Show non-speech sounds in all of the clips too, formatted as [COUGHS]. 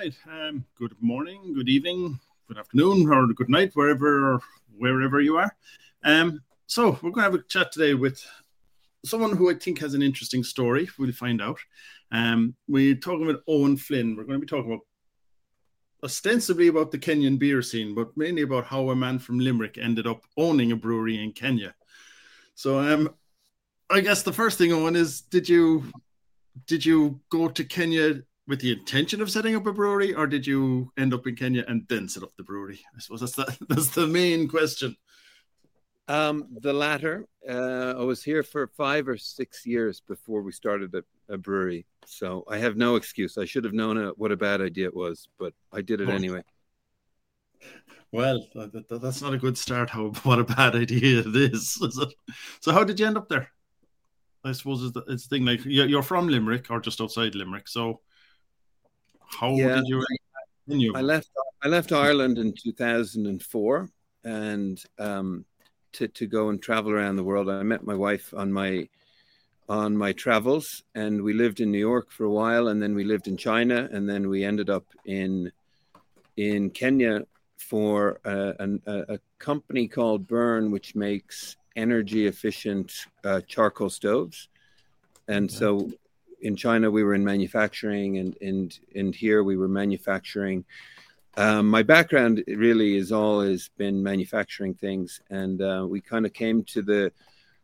right. Um, good morning, good evening, good afternoon, or good night, wherever wherever you are. Um, so we're going to have a chat today with someone who I think has an interesting story. We'll find out. Um, we're talking with Eoin Flinn. We're going to be talking about ostensibly about the Kenyan beer scene, but mainly about how a man from Limerick ended up owning a brewery in Kenya. So, um, I guess the first thing, Eoin, is did you did you go to Kenya with the intention of setting up a brewery, or did you end up in Kenya and then set up the brewery? I suppose that's the [LAUGHS] that's the main question. Um, the latter. Uh, I was here for five or six years before we started a, a, brewery, so I have no excuse. I should have known a, what a bad idea it was, but I did it oh. anyway. Well, that, that, that's not a good start. How [LAUGHS] what a bad idea it is. [LAUGHS] so, how did you end up there? I suppose it's the, it's the thing like you're from Limerick or just outside Limerick. So how yeah, did you? Continue? I left. I left Ireland in 2004, and um, to to go and travel around the world. I met my wife on my on my travels, and we lived in New York for a while, and then we lived in China, and then we ended up in in Kenya for a, a, a company called Burn, which makes energy efficient uh, charcoal stoves. And so in China, we were in manufacturing, and, and, and here we were manufacturing. Um, my background really is always been manufacturing things. And uh, we kind of came to the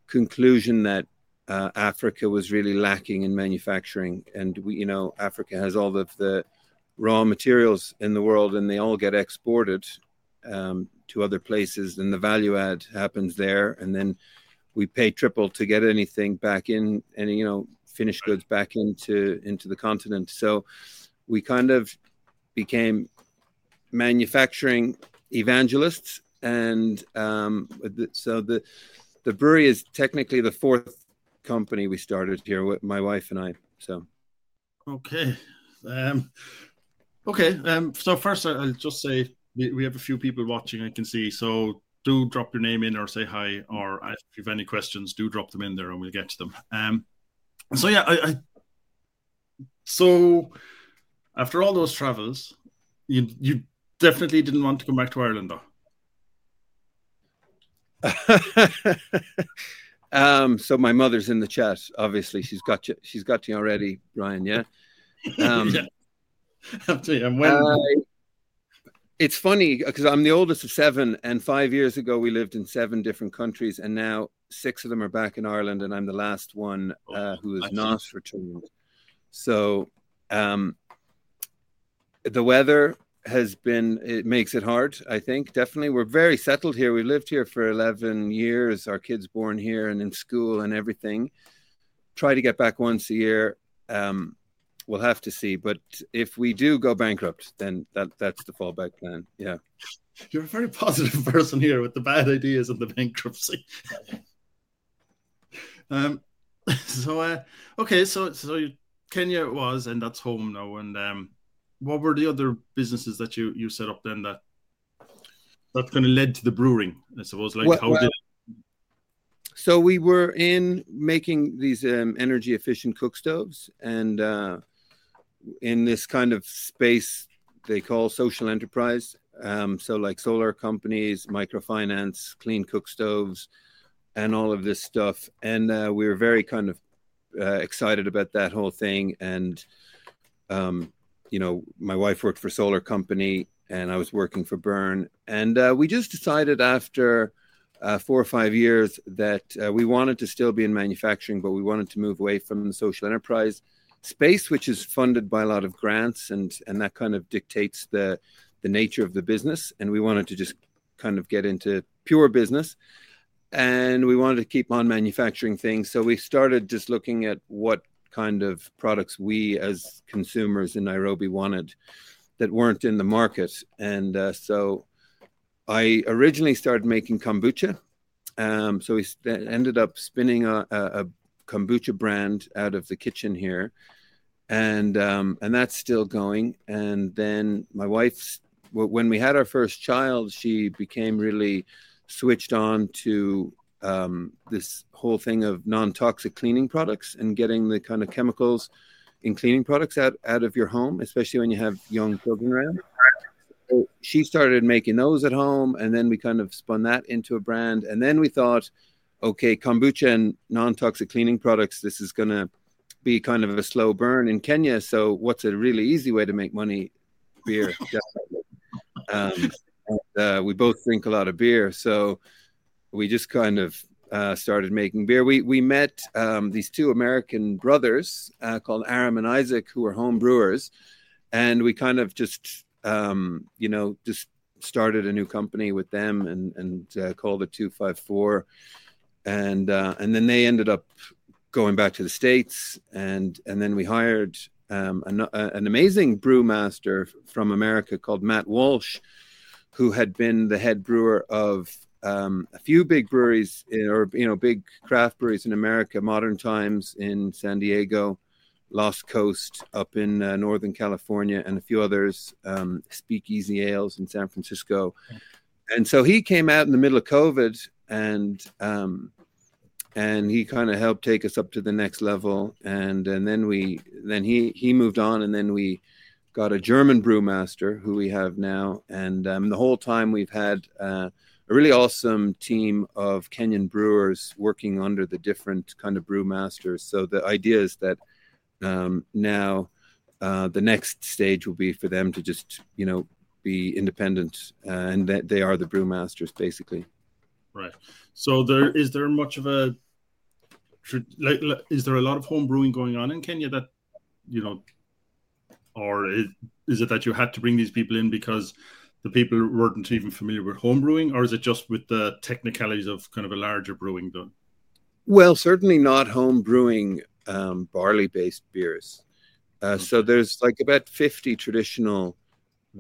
conclusion that uh, Africa was really lacking in manufacturing. And we, you know, Africa has all of the raw materials in the world and they all get exported um, to other places, and the value add happens there, and then we pay triple to get anything back in, and you know, finished goods back into into the continent. So we kind of became manufacturing evangelists, and um, so the the brewery is technically the fourth company we started here with my wife and I. So, okay, um, okay. Um, so first, I'll just say we have a few people watching. I can see. So do drop your name in or say hi, or if you have any questions, do drop them in there and we'll get to them. Um, so yeah, I, I so after all those travels, you you definitely didn't want to come back to Ireland though. [LAUGHS] um, so my mother's in the chat. Obviously, she's got you. She's got you already, Brian. Yeah. [LAUGHS] Um, yeah. [LAUGHS] when, uh, it's funny because I'm the oldest of seven, and five years ago we lived in seven different countries, and now six of them are back in Ireland, and I'm the last one uh, who is not returned. So, um, the weather has been it makes it hard. I think definitely we're very settled here. We lived here for eleven years. Our kids born here and in school and everything. Try to get back once a year. Um, we'll have to see. But if we do go bankrupt, then that that's the fallback plan. Yeah. [LAUGHS] You're a very positive person here with the bad ideas and the bankruptcy. [LAUGHS] um. [LAUGHS] So uh, okay, so so Kenya was, and that's home now. And um, what were the other businesses that you you set up then that that kind of led to the brewing? I suppose. Like well, how well, did so we were in making these um, energy efficient cook stoves and uh, in this kind of space they call social enterprise. Um, so, like solar companies, microfinance, clean cook stoves, and all of this stuff. And uh, we were very kind of uh, excited about that whole thing. And, um, you know, my wife worked for solar company, and I was working for Burn. And uh, we just decided after uh, four or five years that uh, we wanted to still be in manufacturing, but we wanted to move away from the social enterprise space, which is funded by a lot of grants, and and that kind of dictates the the nature of the business. And we wanted to just kind of get into pure business, and we wanted to keep on manufacturing things. So we started just looking at what kind of products we as consumers in Nairobi wanted that weren't in the market, and uh, so. I originally started making kombucha. Um, so we ended up spinning a, a, kombucha brand out of the kitchen here and um, and that's still going. And then my wife, when we had our first child, she became really switched on to um, this whole thing of non-toxic cleaning products and getting the kind of chemicals in cleaning products out out of your home, especially when you have young children around. So she started making those at home, and then we kind of spun that into a brand, and then we thought, okay, kombucha and non-toxic cleaning products. This is going to be kind of a slow burn in Kenya. So what's a really easy way to make money? Beer. [LAUGHS] Um, and, uh, we both drink a lot of beer, so we just kind of uh, started making beer. We we met um, these two American brothers uh, called Aram and Isaac, who were home brewers, and we kind of just um, you know just started a new company with them and and uh, called it Two Five Four, and uh, and then they ended up going back to the states, and and then we hired um, an, an amazing brewmaster from America called Matt Walsh who had been the head brewer of um, a few big breweries in, or you know big craft breweries in America, Modern Times in San Diego, Lost Coast up in uh, Northern California, and a few others, um, Speakeasy Ales in San Francisco. And so he came out in the middle of COVID, and um, and he kind of helped take us up to the next level. And and then we then he he moved on, and then we got a German brewmaster who we have now, and um, the whole time we've had uh, a really awesome team of Kenyan brewers working under the different kind of brewmasters. So the idea is that um, now uh, the next stage will be for them to just you know be independent, uh, and that they are the brewmasters basically. Right. So there is there much of a like is there a lot of home brewing going on in Kenya that you know or is, is it that you had to bring these people in because the people weren't even familiar with home brewing, or is it just with the technicalities of kind of a larger brewing done? Well, certainly not home brewing um, barley based beers. Uh, okay. So there's like about 50 traditional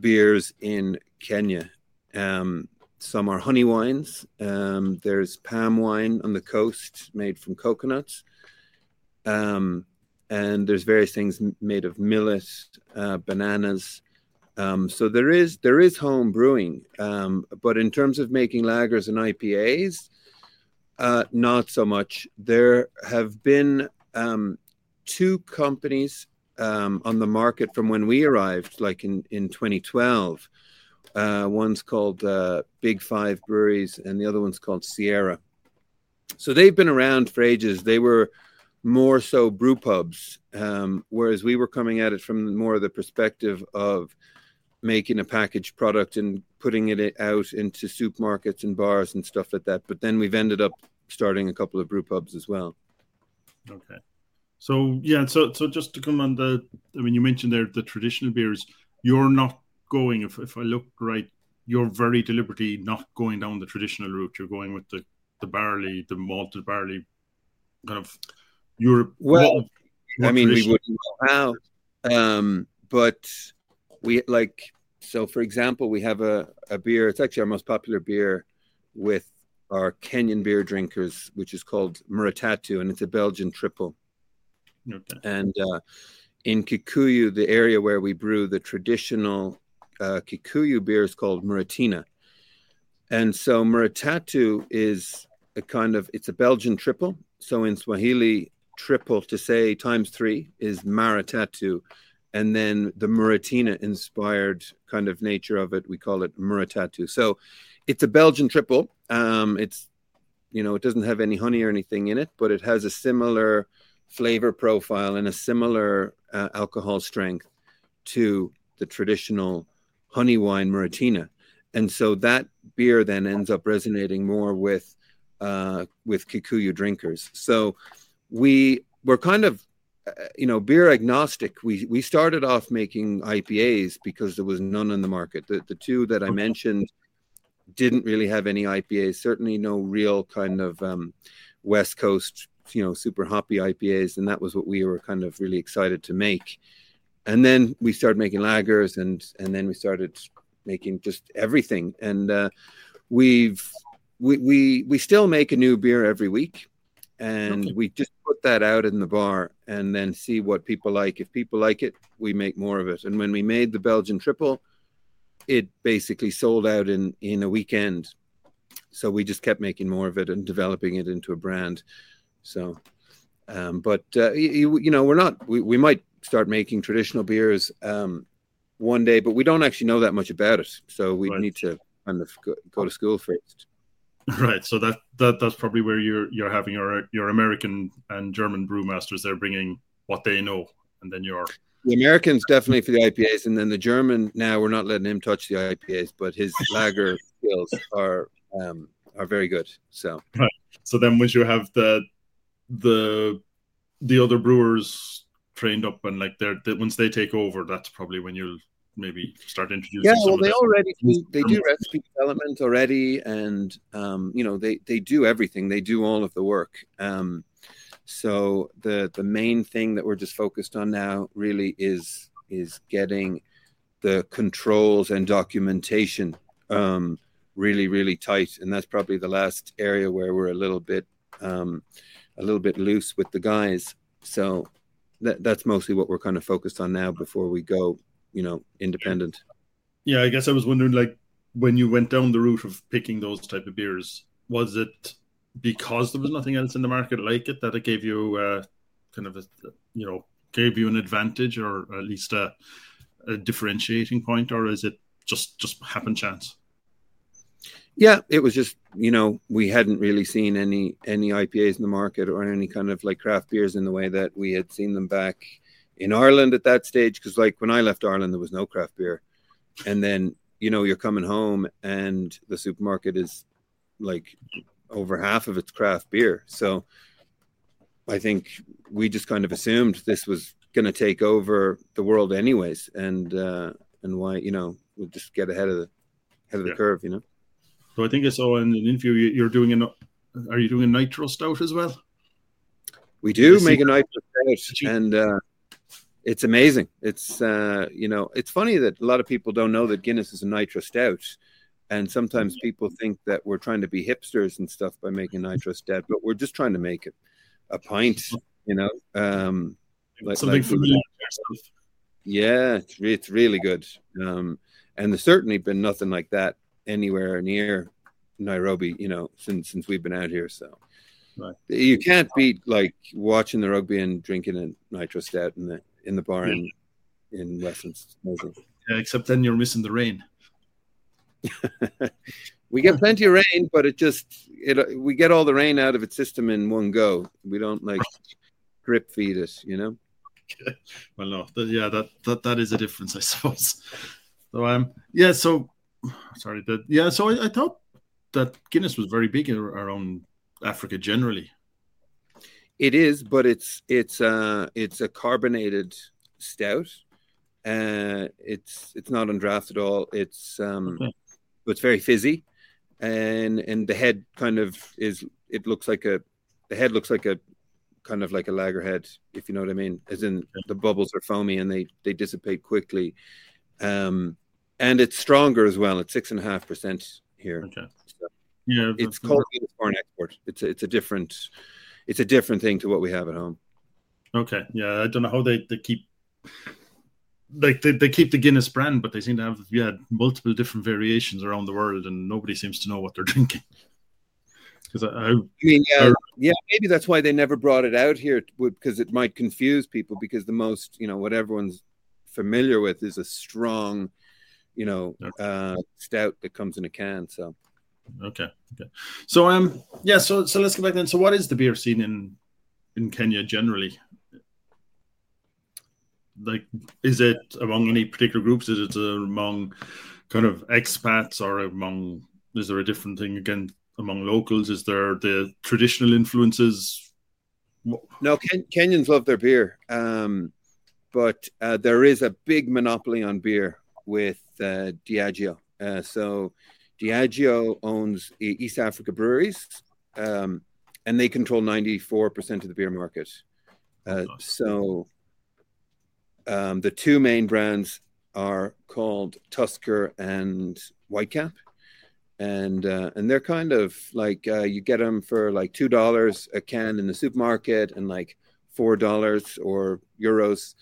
beers in Kenya. Um, some are honey wines. Um, there's palm wine on the coast made from coconuts. Um, and there's various things made of millet, uh, bananas. Um, so there is there is home brewing, um, but in terms of making lagers and IPAs, uh, not so much. There have been um, two companies um, on the market from when we arrived, like in in 2012. Uh, one's called uh, Big Five Breweries, and the other one's called Sierra. So they've been around for ages. They were more so brew pubs, um, whereas we were coming at it from more of the perspective of making a packaged product and putting it out into supermarkets and bars and stuff like that. But then we've ended up starting a couple of brew pubs as well. Okay. So yeah, so so just to come on the, I mean, you mentioned there the traditional beers. You're not going, if if I look right, you're very deliberately not going down the traditional route. You're going with the the barley, the malted barley, kind of Europe. Well, what, what I mean, we wouldn't know how, um, but we like. So, for example, we have a, a beer. It's actually our most popular beer with our Kenyan beer drinkers, which is called Muratatu, and it's a Belgian triple. Okay. And uh, in Kikuyu, the area where we brew the traditional uh, Kikuyu beer is called Muratina. And so Muratatu is a kind of it's a Belgian triple. So in Swahili, triple to say times three is Maratatu. And then the Muratina inspired kind of nature of it, we call it Muratatu. So it's a Belgian triple. Um, it's, you know, it doesn't have any honey or anything in it, but it has a similar flavor profile and a similar uh, alcohol strength to the traditional honey wine Muratina. And so that beer then ends up resonating more with uh, with Kikuyu drinkers. So we were kind of uh, you know beer agnostic. We we started off making ipas because there was none on the market. The, the two that i mentioned didn't really have any ipas certainly no real kind of um, west coast you know super hoppy ipas and that was what we were kind of really excited to make and then we started making lagers and and then we started making just everything and uh, we've we, we we still make a new beer every week and okay. we just put that out in the bar and then see what people like. If people like it, we make more of it. And when we made the Belgian triple, it basically sold out in in a weekend. So we just kept making more of it and developing it into a brand. So, um, but uh, you, you know, we're not. We, we might start making traditional beers um, one day, but we don't actually know that much about it. So we Right. need to kind of go, go to school first. [LAUGHS] Right. So that, that that's probably where you're you're having your your American and German brewmasters. They're bringing what they know, and then you're The Americans definitely for the IPAs, and then the German now we're not letting him touch the IPAs, but his [LAUGHS] lager skills are um, are very good. So so then once you have the the the other brewers trained up and like they're they, once they take over, that's probably when you'll maybe start introducing. yeah, well they the- already do, they do recipe development already, and um, you know they they do everything. They do all of the work. Um, so the the main thing that we're just focused on now really is is getting the controls and documentation um, really really tight, and that's probably the last area where we're a little bit um, a little bit loose with the guys. So that that's mostly what we're kind of focused on now before we go, you know, independent. Yeah, I guess I was wondering, like, when you went down the route of picking those type of beers, was it because there was nothing else in the market like it that it gave you uh, kind of a, you know, gave you an advantage or at least a, a differentiating point, or is it just just happen chance? Yeah, it was just you know we hadn't really seen any any IPAs in the market or any kind of like craft beers in the way that we had seen them back in Ireland at that stage. Because like when I left Ireland, there was no craft beer, and then you know you're coming home and the supermarket is like over half of its craft beer. So I think we just kind of assumed this was going to take over the world anyways, and uh, and why you know we'll just get ahead of the ahead of the Yeah. curve, you know. So I think I saw in an interview you- you're doing a Are you doing a nitro stout as well? We do make a nice stout, and uh, it's amazing. It's uh, you know, it's funny that a lot of people don't know that Guinness is a nitro stout, and sometimes people think that we're trying to be hipsters and stuff by making nitro stout, but we're just trying to make it a pint, you know. Um, Like- Something like- familiar. yeah, it's, re- it's really good, um, and there's certainly been nothing like that anywhere near Nairobi, you know, since since we've been out here. So. Right. You can't beat like watching the rugby and drinking a nitro stout in the in the bar Yeah. in in Westlands. Yeah, except then you're missing the rain. [LAUGHS] We get plenty of rain, but it just it we get all the rain out of its system in one go. We don't like [LAUGHS] drip feed it, you know. Well, no, yeah, that, that that is a difference, I suppose. So, um, yeah, so sorry, that yeah, so I, I thought that Guinness was very big around Africa generally. It is, but it's it's uh it's a carbonated stout. Uh, it's it's not on draft at all. It's um, Okay. it's very fizzy, and and the head kind of is. It looks like a, the head looks like a, kind of like a lager head, if you know what I mean. As in the bubbles are foamy and they they dissipate quickly, um, and it's stronger as well. It's six and a half percent here. Okay, yeah, It's called Guinness Foreign Export. It's a, it's a different, it's a different thing to what we have at home. Okay, yeah, I don't know how they, they keep like they, they keep the Guinness brand, but they seem to have yeah multiple different variations around the world, and nobody seems to know what they're [LAUGHS] drinking. Because I, I I mean, yeah, Or- yeah, maybe that's why they never brought it out here because it might confuse people. Because the most, you know, what everyone's familiar with is a strong, you know, uh, stout that comes in a can. So Okay. Okay. So um yeah, so so let's go back then. So what is the beer scene in in Kenya generally? Like is it among any particular groups? Is it among kind of expats or among is there a different thing again among locals? Is there the traditional influences? no, Ken- Kenyans love their beer, um, but uh, there is a big monopoly on beer with uh, Diageo. Uh, so Diageo owns East Africa breweries, um, and they control ninety four percent of the beer market. Uh, so um, the two main brands are called Tusker and Whitecap, and uh, and they're kind of like uh, you get them for like two dollars a can in the supermarket and like four dollars or euros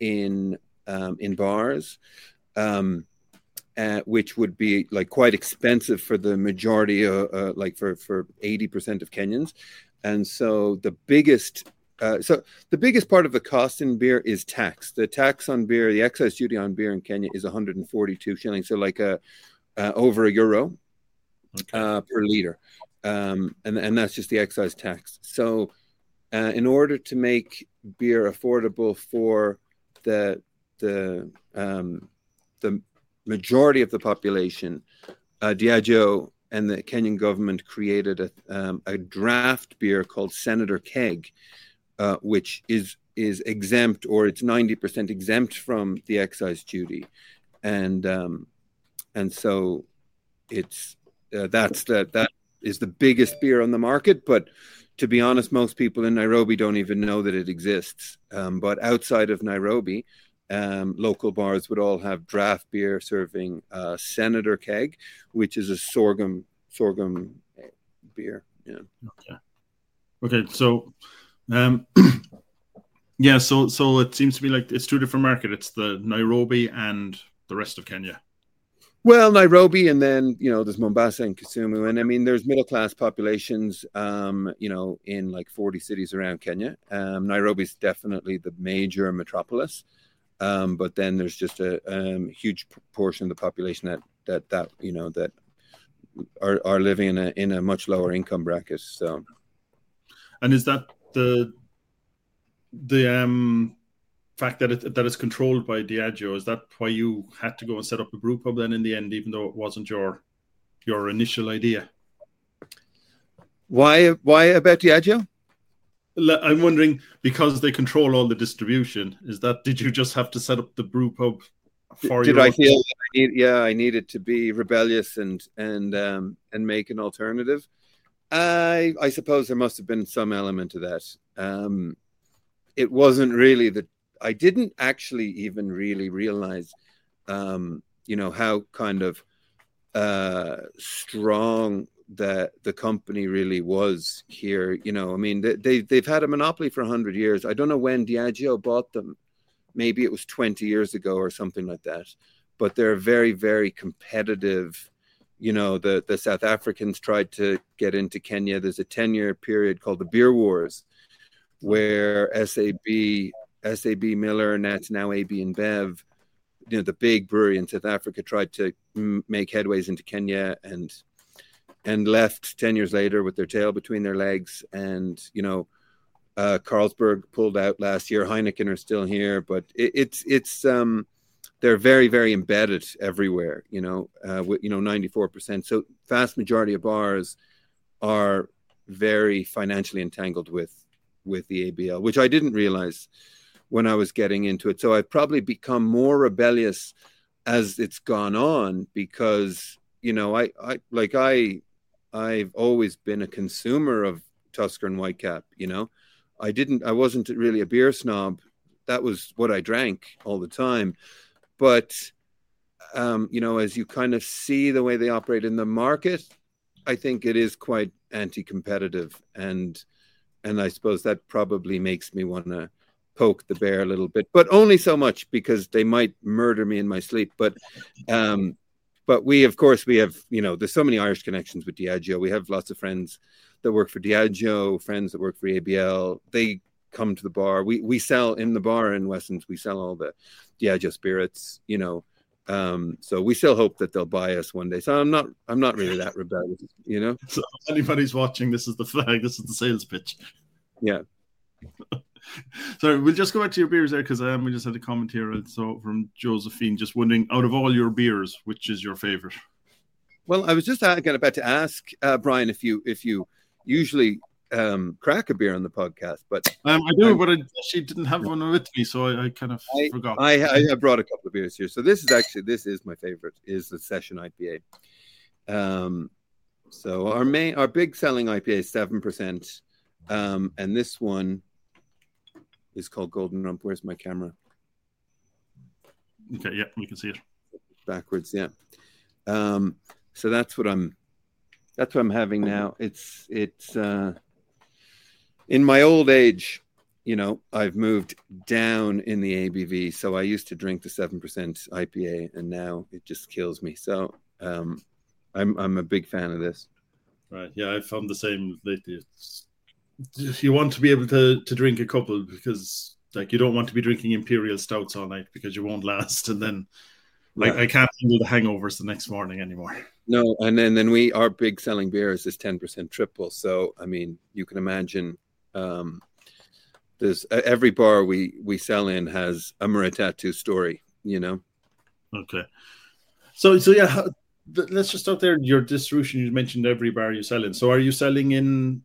in um, in bars, um, uh, which would be like quite expensive for the majority, uh, uh, like for for eighty percent of Kenyans, and so the biggest uh, so the biggest part of the cost in beer is tax. The tax on beer, the excise duty on beer in Kenya is 142 shillings, so like a uh, over a euro okay. uh, per liter, um, and and that's just the excise tax. So, uh, in order to make beer affordable for the the um, the majority of the population, uh, Diageo and the Kenyan government created a, um, a draft beer called Senator Keg, uh, which is is exempt or it's ninety percent exempt from the excise duty, and um, and so it's uh, that's the that is the biggest beer on the market, but to be honest, most people in Nairobi don't even know that it exists. Um, but outside of Nairobi, um, local bars would all have draft beer serving uh, Senator Keg, which is a sorghum sorghum beer. Yeah. Okay. Okay. So, um, [CLEARS THROAT] yeah. So so it seems to be like it's two different market. It's the Nairobi and the rest of Kenya. Well, Nairobi, and then you know there's Mombasa and Kisumu, and I mean there's middle class populations, um, you know, in like 40 cities around Kenya. Um, Nairobi's definitely the major metropolis, um, but then there's just a um, huge portion of the population that that that you know that are are living in a in a much lower income bracket. So, and is that the the um fact that it that it's controlled by Diageo is that why you had to go and set up a brew pub then in the end, even though it wasn't your your initial idea? Why why about Diageo? I'm wondering because they control all the distribution. Is that did you just have to set up the brew pub for did I feel I need, yeah I needed to be rebellious and and um, and make an alternative? I I suppose there must have been some element of that. Um, it wasn't really that I didn't actually even really realize, um, you know, how kind of uh, strong that the company really was here. You know, I mean, they, they they've had a monopoly for hundred years. I don't know when Diageo bought them. Maybe it was twenty years ago or something like that. But they're very very competitive. You know, the the South Africans tried to get into Kenya. There's a ten year period called the Beer Wars, where SAB SAB Miller, and that's now AB InBev. You know, the big brewery in South Africa tried to make headways into Kenya and and left 10 years later with their tail between their legs. And, you know, uh, Carlsberg pulled out last year. Heineken are still here, but it, it's, it's, um, they're very, very embedded everywhere, you know, uh, with, you know, 94%. So vast majority of bars are very financially entangled with, with the ABL, which I didn't realize when I was getting into it. So I've probably become more rebellious as it's gone on because you know I I like I I've always been a consumer of Tusker and Whitecap. You know, I didn't I wasn't really a beer snob. That was what I drank all the time, but um, you know, as you kind of see the way they operate in the market, I think it is quite anti-competitive, and and I suppose that probably makes me want to poke the bear a little bit, but only so much because they might murder me in my sleep. But um, but we of course we have you know there's so many Irish connections with Diageo. We have lots of friends that work for Diageo, friends that work for ABL. They come to the bar. We we sell in the bar in Westlands. We sell all the Diageo spirits. You know. Um, so we still hope that they'll buy us one day. So I'm not, I'm not really that rebellious, you know. [LAUGHS] So anybody's watching, this is the flag. This is the sales pitch. Yeah. [LAUGHS] Sorry, we'll just go back to your beers there because um, we just had a comment here so from Josephine, just wondering out of all your beers, which is your favorite? Well, I was just kind about to ask uh, Brian if you if you usually um, crack a beer on the podcast, but um, I do, but I, she didn't have one with me, so I, I kind of I, forgot. I, I brought a couple of beers here, so this is actually this is my favorite is the Session IPA. Um, so our main our big selling IPA is seven percent, um, and this one is called Golden Rump. Where's my camera? Okay, yeah, we can see it. Backwards, yeah. Um, so that's what I'm that's what I'm having now. It's it's uh in my old age, you know, I've moved down in the ABV. So I used to drink the seven percent IPA and now it just kills me. So um I'm I'm a big fan of this. Right. Yeah, I found the same lately. It's you want to be able to to drink a couple because like you don't want to be drinking imperial stouts all night because you won't last, and then like yeah. I can't handle the hangovers the next morning anymore. No, and then then we our big selling beers is ten percent triple. So I mean, you can imagine. Um, there's every bar we we sell in has a Muratatu story, you know. Okay, so so yeah, let's just start there. Your distribution, you mentioned every bar you sell in. So are you selling in?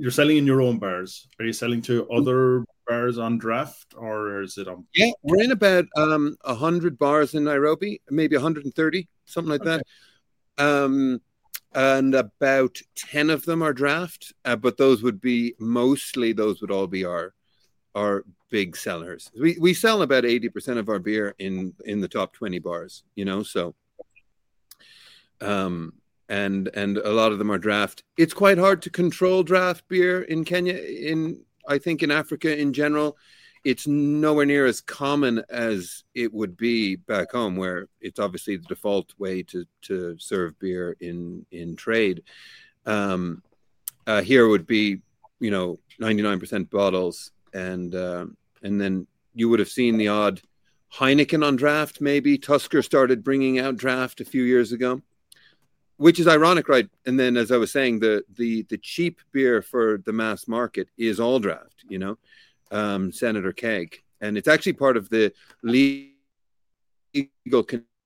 You're selling in your own bars. Are you selling to other bars on draft, or is it on? Yeah, we're in about um hundred bars in Nairobi, maybe 130, something like okay. that. Um, and about 10 of them are draft uh, but those would be mostly those would all be our our big sellers we we sell about 80% of our beer in in the top 20 bars you know so um and and a lot of them are draft it's quite hard to control draft beer in Kenya in I think in Africa in general it's nowhere near as common as it would be back home, where it's obviously the default way to to serve beer in in trade. Um, uh, here would be, you know, ninety nine percent bottles, and uh, and then you would have seen the odd Heineken on draft. Maybe Tusker started bringing out draft a few years ago, which is ironic, right? And then, as I was saying, the the the cheap beer for the mass market is all draft. You know um, Senator Keg, and it's actually part of the legal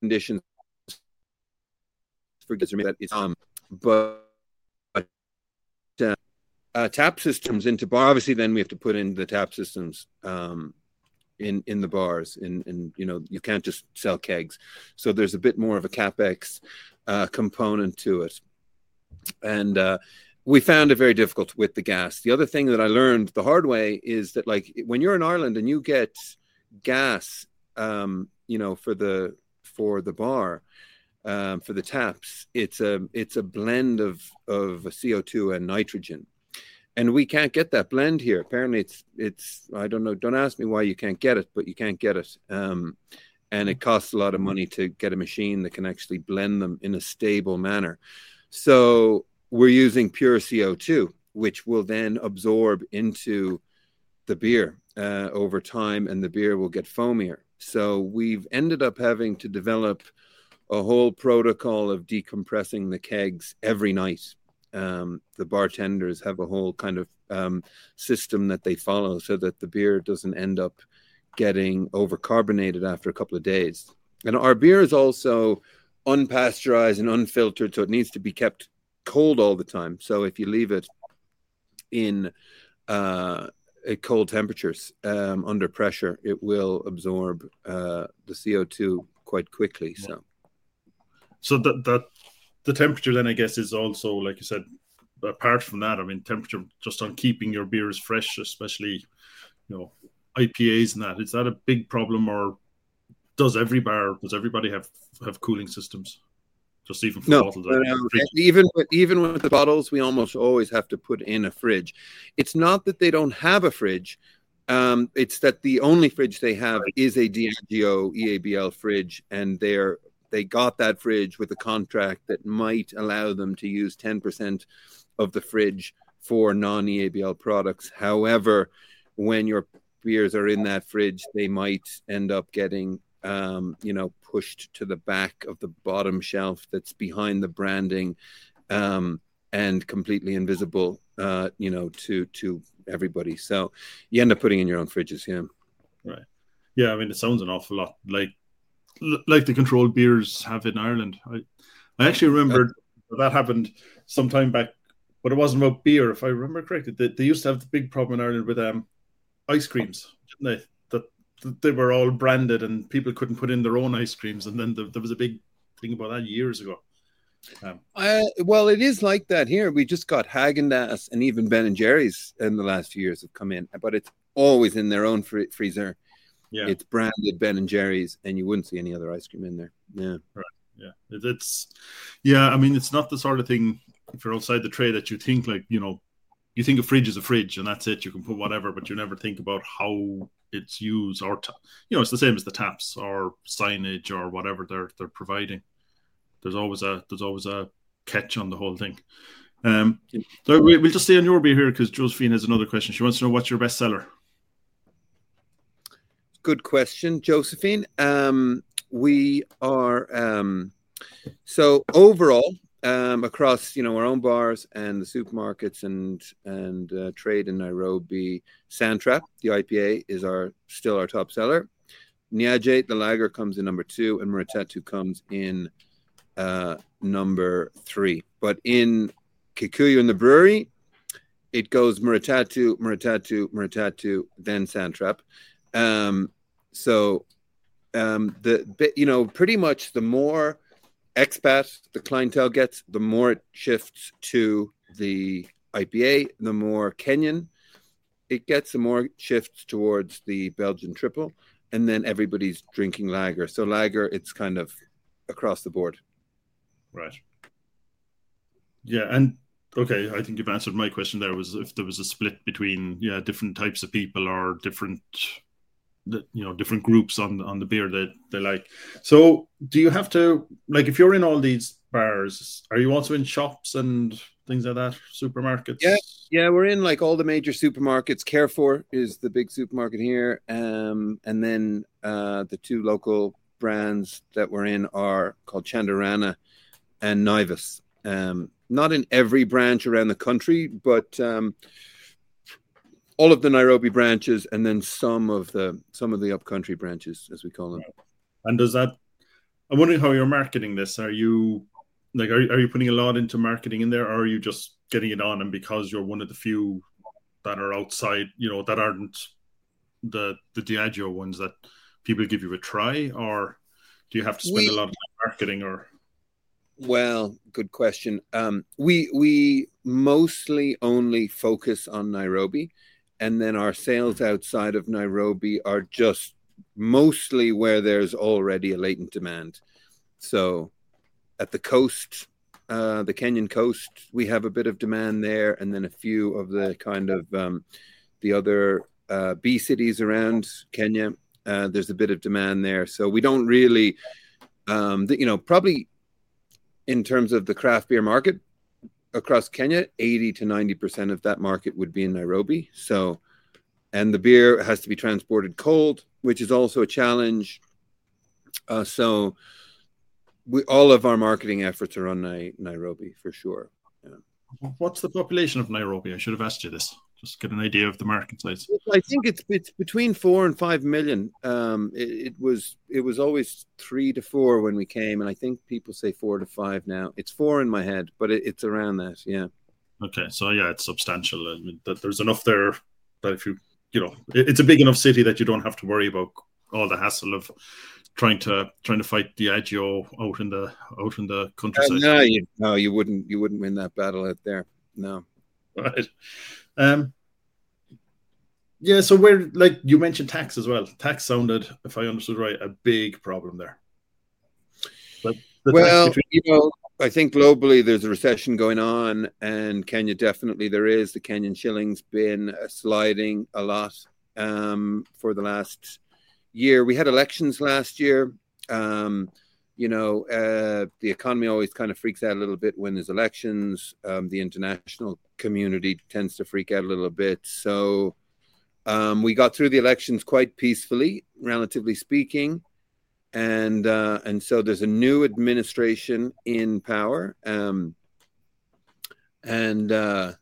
conditions for that is um, but uh, uh, tap systems into bar. Obviously, then we have to put in the tap systems um, in in the bars, and and you know you can't just sell kegs. So there's a bit more of a capex uh, component to it, and uh, we found it very difficult with the gas. The other thing that I learned the hard way is that like when you're in Ireland and you get gas, um, you know, for the for the bar, um, for the taps, it's a it's a blend of of CO2 and nitrogen, and we can't get that blend here. Apparently, it's it's I don't know. Don't ask me why you can't get it, but you can't get it. Um, and it costs a lot of money to get a machine that can actually blend them in a stable manner. So we're using pure CO2, which will then absorb into the beer uh, over time, and the beer will get foamier. So we've ended up having to develop a whole protocol of decompressing the kegs every night. Um, the bartenders have a whole kind of um, system that they follow so that the beer doesn't end up getting overcarbonated after a couple of days. And our beer is also unpasteurized and unfiltered, so it needs to be kept cold all the time. So if you leave it in uh, at cold temperatures um, under pressure, it will absorb uh, the CO2 quite quickly. So, so that that the temperature then I guess is also like you said. Apart from that, I mean, temperature just on keeping your beers fresh, especially you know IPAs and that. Is that a big problem, or does every bar does everybody have have cooling systems? just even for no, bottles. No, even with, even with the bottles, we almost always have to put in a fridge. It's not that they don't have a fridge. Um, it's that the only fridge they have right. is a Diageo EABL fridge, and they're they got that fridge with a contract that might allow them to use ten percent of the fridge for non EABL products. However, when your beers are in that fridge, they might end up getting um, you know, pushed to the back of the bottom shelf that's behind the branding um, and completely invisible, uh, you know, to to everybody. So you end up putting in your own fridges, yeah. Right. Yeah, I mean, it sounds an awful lot like like the controlled beers have in Ireland. I I actually remember uh, that happened some time back, but it wasn't about beer, if I remember correctly. They, they used to have the big problem in Ireland with um ice creams, didn't they? That they were all branded and people couldn't put in their own ice creams. And then the, there was a big thing about that years ago. Um, uh, well, it is like that here. We just got Haagen Dazs and even Ben and Jerry's in the last few years have come in, but it's always in their own fr- freezer. Yeah, it's branded Ben and Jerry's, and you wouldn't see any other ice cream in there. Yeah, right. Yeah, it's yeah. I mean, it's not the sort of thing if you're outside the tray that you think like you know, you think a fridge is a fridge and that's it. You can put whatever, but you never think about how it's used or you know it's the same as the taps or signage or whatever they're they're providing there's always a there's always a catch on the whole thing Um, so we, will just stay on your beer here because Josephine has another question. She wants to know what's your best seller. Good question, Josephine. Um, we are um, so overall um, across you know our own bars and the supermarkets and and uh, trade in Nairobi. Santrap, the IPA, is our still our top seller. Niaje, the lager, comes in number two, and Muratatu comes in uh, number three. But in Kikuyu in the brewery, it goes Muratatu, Muratatu, Muratatu, then Santrap. Um, so um, the you know pretty much the more expat the clientele gets, the more it shifts to the IPA. The more Kenyan it gets, the more it shifts towards the Belgian triple, and then everybody's drinking lager. So lager, it's kind of across the board. Right. Yeah, and okay, I think you've answered my question. There was if there was a split between yeah different types of people or different the, you know different groups on on the beer that they like. So do you have to like if you're in all these bars, are you also in shops and things like that, supermarkets? Yeah, yeah, we're in like all the major supermarkets. Carrefour is the big supermarket here, um, and then uh, the two local brands that we're in are called Chandarana and Naivas. Um, not in every branch around the country, but um, all of the Nairobi branches, and then some of the some of the upcountry branches, as we call them. And does that? I'm wondering how you're marketing this. Are you like are, are you putting a lot into marketing in there, or are you just getting it on? And because you're one of the few that are outside, you know, that aren't the the Diageo ones that people give you a try, or do you have to spend we, a lot of time marketing? Or well, good question. Um, we we mostly only focus on Nairobi and then our sales outside of Nairobi are just mostly where there's already a latent demand. So at the coast, uh, the Kenyan coast, we have a bit of demand there, and then a few of the kind of um, the other uh, B cities around Kenya. Uh, there's a bit of demand there, so we don't really, um, you know, probably in terms of the craft beer market, across Kenya, 80 to 90% of that market would be in Nairobi. So, and the beer has to be transported cold, which is also a challenge. Uh, so, we all of our marketing efforts are on Nairobi for sure. Yeah. What's the population of Nairobi? I should have asked you this just get an idea of the market size. I think it's it's between four and five million. Um, it, it, was it was always three to four when we came, and I think people say four to five now. It's four in my head, but it, it's around that. Yeah. Okay, so yeah, it's substantial. I mean, that there's enough there that if you you know, it, it's a big enough city that you don't have to worry about all the hassle of trying to trying to fight Diageo out in the out in the countryside. Uh, no, you, no, you wouldn't you wouldn't win that battle out there. No. [LAUGHS] Right. Um, yeah, so where like you mentioned tax as well. Tax sounded, if I understood right, a big problem there. But the well, between- you know, I think globally there's a recession going on, and Kenya definitely there is. The Kenyan shilling's been sliding a lot um, for the last year. We had elections last year. Um, you know, uh, the economy always kind of freaks out a little bit when there's elections. Um, the international community tends to freak out a little bit. So um, we got through the elections quite peacefully, relatively speaking, and uh, and so there's a new administration in power, um, and uh,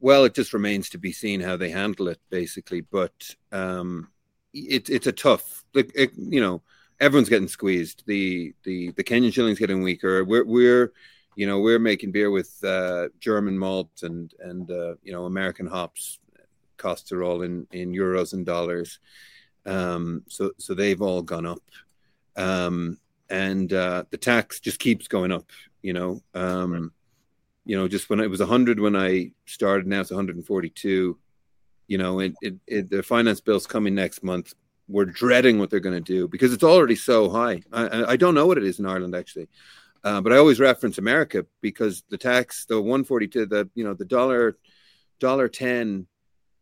well, it just remains to be seen how they handle it, basically. But um, it's it's a tough, it, you know everyone's getting squeezed. The the the Kenyan shilling's getting weaker. We're we're you know we're making beer with uh, German malt and and uh, you know American hops. Costs are all in in euros and dollars. Um, so so they've all gone up, um, and uh, the tax just keeps going up. You know, um, right. you know, just when it was 100 when I started, now it's 142. You know, it, it, it the finance bill's coming next month we're dreading what they're going to do because it's already so high. I, I don't know what it is in Ireland actually, uh, but I always reference America because the tax, the 142, the you know the dollar dollar ten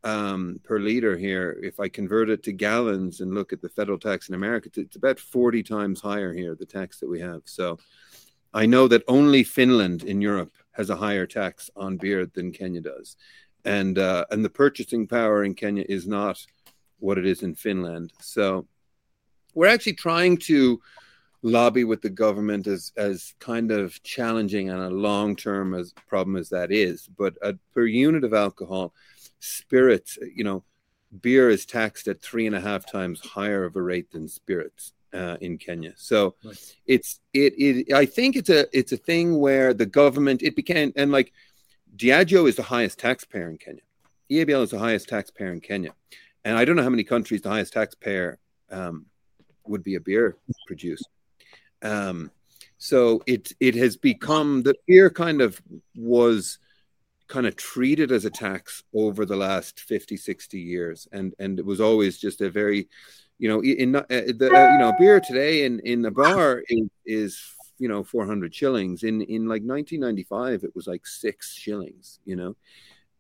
um, per liter here. If I convert it to gallons and look at the federal tax in America, it's, about 40 times higher here the tax that we have. So I know that only Finland in Europe has a higher tax on beer than Kenya does, and uh, and the purchasing power in Kenya is not what it is in Finland. So we're actually trying to lobby with the government as as kind of challenging and a long term as problem as that is. But uh, per unit of alcohol, spirits, you know, beer is taxed at three and a half times higher of a rate than spirits uh, in Kenya. So nice. it's it it I think it's a it's a thing where the government it became and like Diageo is the highest taxpayer in Kenya. EABL is the highest taxpayer in Kenya, and I don't know how many countries the highest taxpayer um, would be a beer produced. Um, so it it has become the beer kind of was kind of treated as a tax over the last 50 60 years. And and it was always just a very you know in uh, the uh, you know beer today in in the bar is, is you know 400 shillings. In in like 1995 it was like 6 shillings you know?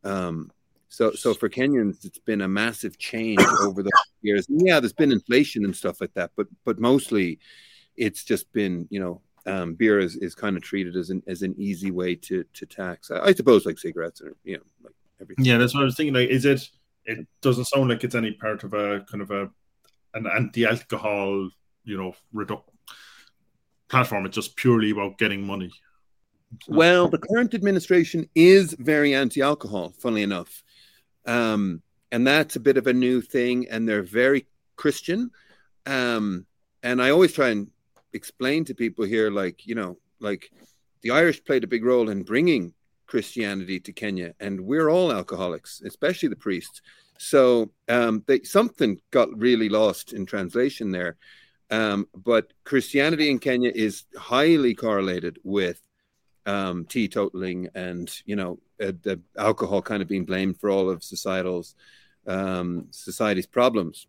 Um so so for Kenyans it's been a massive change [COUGHS] over the years. Yeah there's been inflation and stuff like that but but mostly it's just been you know um, beer is, is kind of treated as an as an easy way to to tax. I, I suppose like cigarettes or you know like everything. Yeah, that's what I was thinking. Like, is it? It doesn't sound like it's any part of a kind of a an anti-alcohol, you know, reduc platform. It's just purely about getting money. Well, the current administration is very anti-alcohol. Funnily enough, um, and that's a bit of a new thing. And they're very Christian. Um, and I always try and explain to people here, like, you know, like the Irish played a big role in bringing Christianity to Kenya, and we're all alcoholics, especially the priests. So um, they, something got really lost in translation there. Um, but Christianity in Kenya is highly correlated with um, teetotaling and, you know, uh, the alcohol kind of being blamed for all of societal's um, society's problems.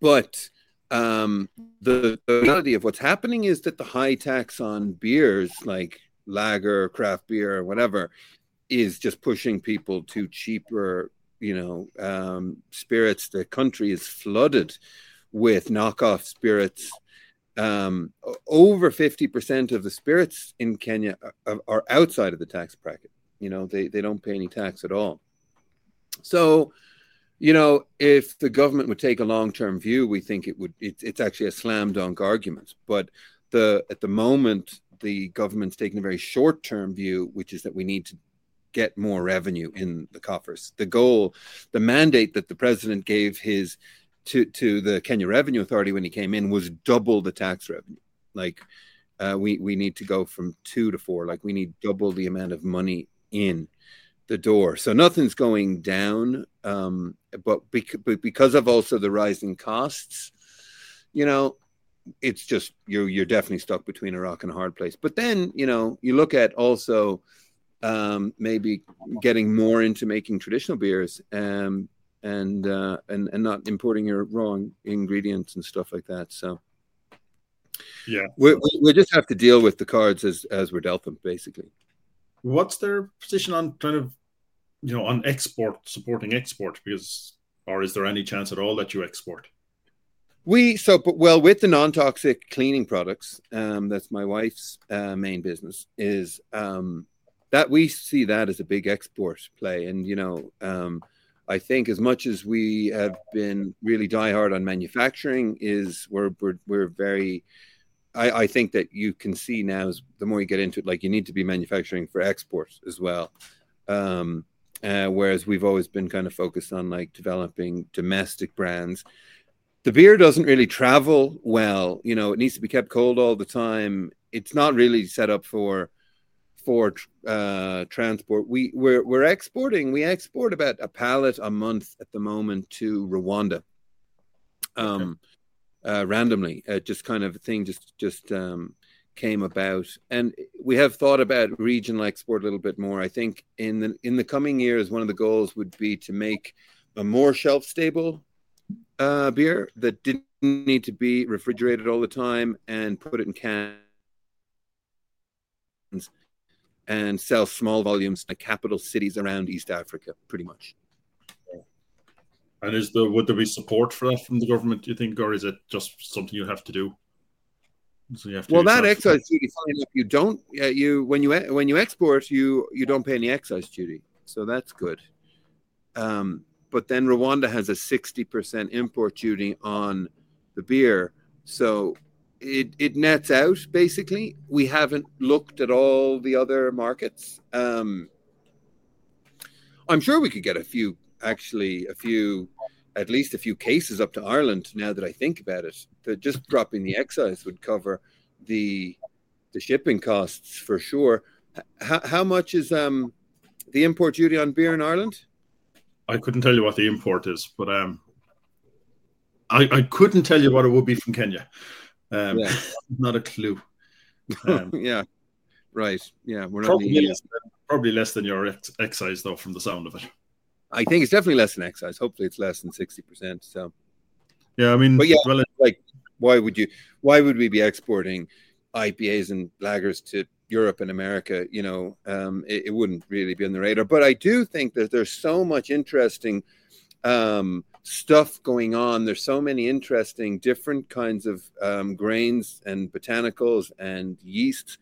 But um, the, the reality of what's happening is that the high tax on beers like lager, craft beer, or whatever, is just pushing people to cheaper, you know, um, spirits. The country is flooded with knockoff spirits. Um, over 50% of the spirits in Kenya are, are, outside of the tax bracket. You know, they, they don't pay any tax at all. So, you know, if the government would take a long-term view, we think it would. It, it's actually a slam dunk argument. But the at the moment, the government's taking a very short-term view, which is that we need to get more revenue in the coffers. The goal, the mandate that the president gave his to to the Kenya Revenue Authority when he came in was double the tax revenue. Like uh, we we need to go from two to four. Like we need double the amount of money in the door. So nothing's going down, um, but, bec- but because of also the rising costs, you know, it's just you're you're definitely stuck between a rock and a hard place. But then you know you look at also um, maybe getting more into making traditional beers um, and uh, and and not importing your wrong ingredients and stuff like that. So yeah, we we just have to deal with the cards as as we're dealt them, basically. What's their position on kind of you know, on export, supporting export, because, or is there any chance at all that you export? We so, but well, with the non-toxic cleaning products, um, that's my wife's uh, main business. Is um, that we see that as a big export play, and you know, um, I think as much as we have been really diehard on manufacturing, is we're we're, we're very I, I, think that you can see now is the more you get into it, like you need to be manufacturing for export as well. Um, uh, whereas we've always been kind of focused on like developing domestic brands. The beer doesn't really travel well. You know, it needs to be kept cold all the time. It's not really set up for for uh, transport. We we're we're exporting. We export about a pallet a month at the moment to Rwanda. Um, okay. Uh, randomly, uh, just kind of a thing. Just just um, came about and we have thought about regional export a little bit more i think in the in the coming years one of the goals would be to make a more shelf stable uh, beer that didn't need to be refrigerated all the time and put it in cans and sell small volumes in capital cities around east africa pretty much and is there would there be support for that from the government do you think or is it just something you have to do So you have well, that excise duty, if you don't uh, you when you when you export, you you don't pay any excise duty, so that's good. Um, but then Rwanda has a sixty percent import duty on the beer, so it it nets out basically. We haven't looked at all the other markets. Um, I'm sure we could get a few, actually, a few, at least a few cases up to Ireland. Now that I think about it, that just dropping the excise would cover the the shipping costs for sure. How, how much is um the import duty on beer in Ireland? I couldn't tell you what the import is, but um, I, I couldn't tell you what it would be from Kenya. Um, yeah. [LAUGHS] not a clue. [LAUGHS] Um, yeah, right. Yeah, we're probably less, than, probably less than your ex- excise though, from the sound of it. I think it's definitely less than excise. Hopefully, it's less than sixty percent. So, yeah, I mean, but yeah, well, like, why would you? Why would we be exporting IPAs and lagers to Europe and America? You know, um, it, it wouldn't really be on the radar. But I do think that there's so much interesting um, stuff going on. There's so many interesting different kinds of um, grains and botanicals and yeasts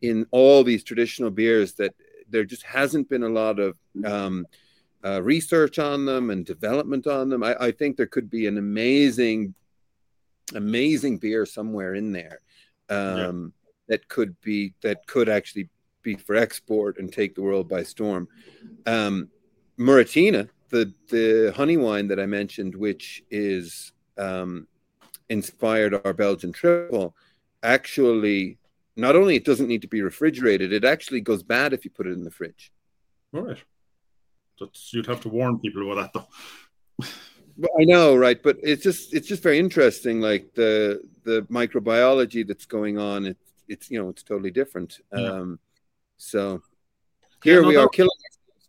in all these traditional beers that there just hasn't been a lot of um, uh, research on them and development on them. I, I, think there could be an amazing, amazing beer somewhere in there um, yeah. that could be that could actually be for export and take the world by storm. Um, Muratina the the honey wine that I mentioned, which is um, inspired our Belgian triple, actually not only it doesn't need to be refrigerated, it actually goes bad if you put it in the fridge. All right. That's, you'd have to warn people about that though. I know, right? But it's just it's just very interesting, like the the microbiology that's going on. It's it's you know it's totally different. Yeah. Um, so here yeah, no, we are killing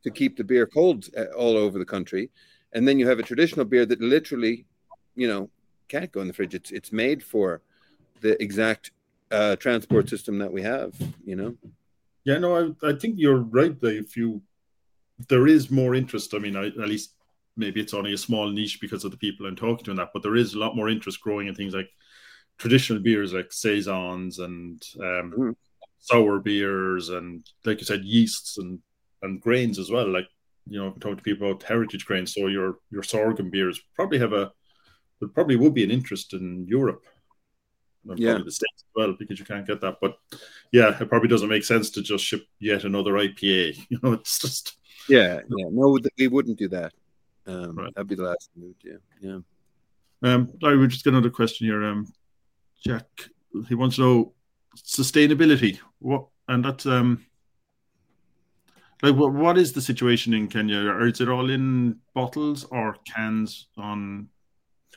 to keep the beer cold uh, all over the country. And then you have a traditional beer that literally, you know, can't go in the fridge. It's it's made for the exact uh, transport system that we have. You know. Yeah, no, I, I think you're right. That if you there is more interest. I mean, I, at least maybe it's only a small niche because of the people I'm talking to in that, but there is a lot more interest growing in things like traditional beers like saisons and um, mm-hmm. sour beers and, like you said, yeasts and and grains as well. Like you know, talk to people about heritage grains. So your your sorghum beers probably have a there probably would be an interest in Europe. And yeah. the States as well, because you can't get that. But yeah, it probably doesn't make sense to just ship yet another IPA. [LAUGHS] You know, it's just yeah, yeah. No, we wouldn't do that. Um, right. That'd be the last move. Yeah, yeah. Um, I would just get another question here. Um, Jack, he wants to know sustainability. What and that's um like, what what is the situation in Kenya? Or is it all in bottles or cans? On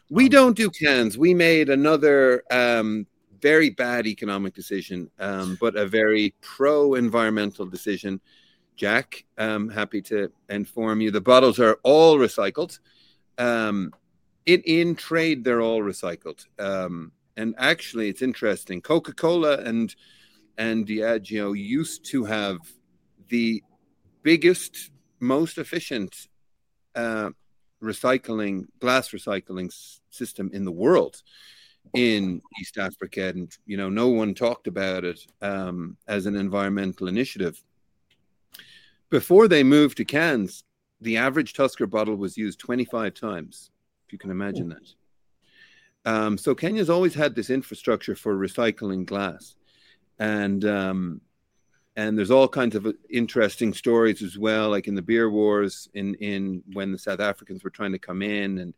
we don't do cans. We made another um, very bad economic decision, um, but a very pro environmental decision. Jack, I'm happy to inform you the bottles are all recycled. Um, in, in trade, they're all recycled. Um, and actually, it's interesting. Coca Cola and and Diageo used to have the biggest, most efficient uh, recycling, glass recycling s- system in the world in East Africa. And, you know, no one talked about it um, as an environmental initiative. Before they moved to cans, the average Tusker bottle was used 25 times, if you can imagine that. Um, so Kenya's always had this infrastructure for recycling glass. And um, and there's all kinds of interesting stories as well like in the beer wars in in when the south africans were trying to come in and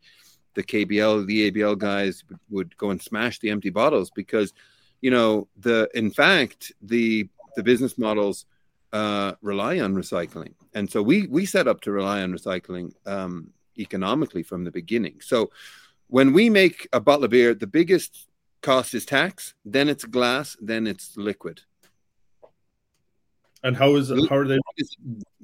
the kbl the abl guys would, would go and smash the empty bottles because you know the in fact the the business models uh, rely on recycling and so we we set up to rely on recycling um, economically from the beginning so when we make a bottle of beer the biggest cost is tax then it's glass then it's liquid and how is how are they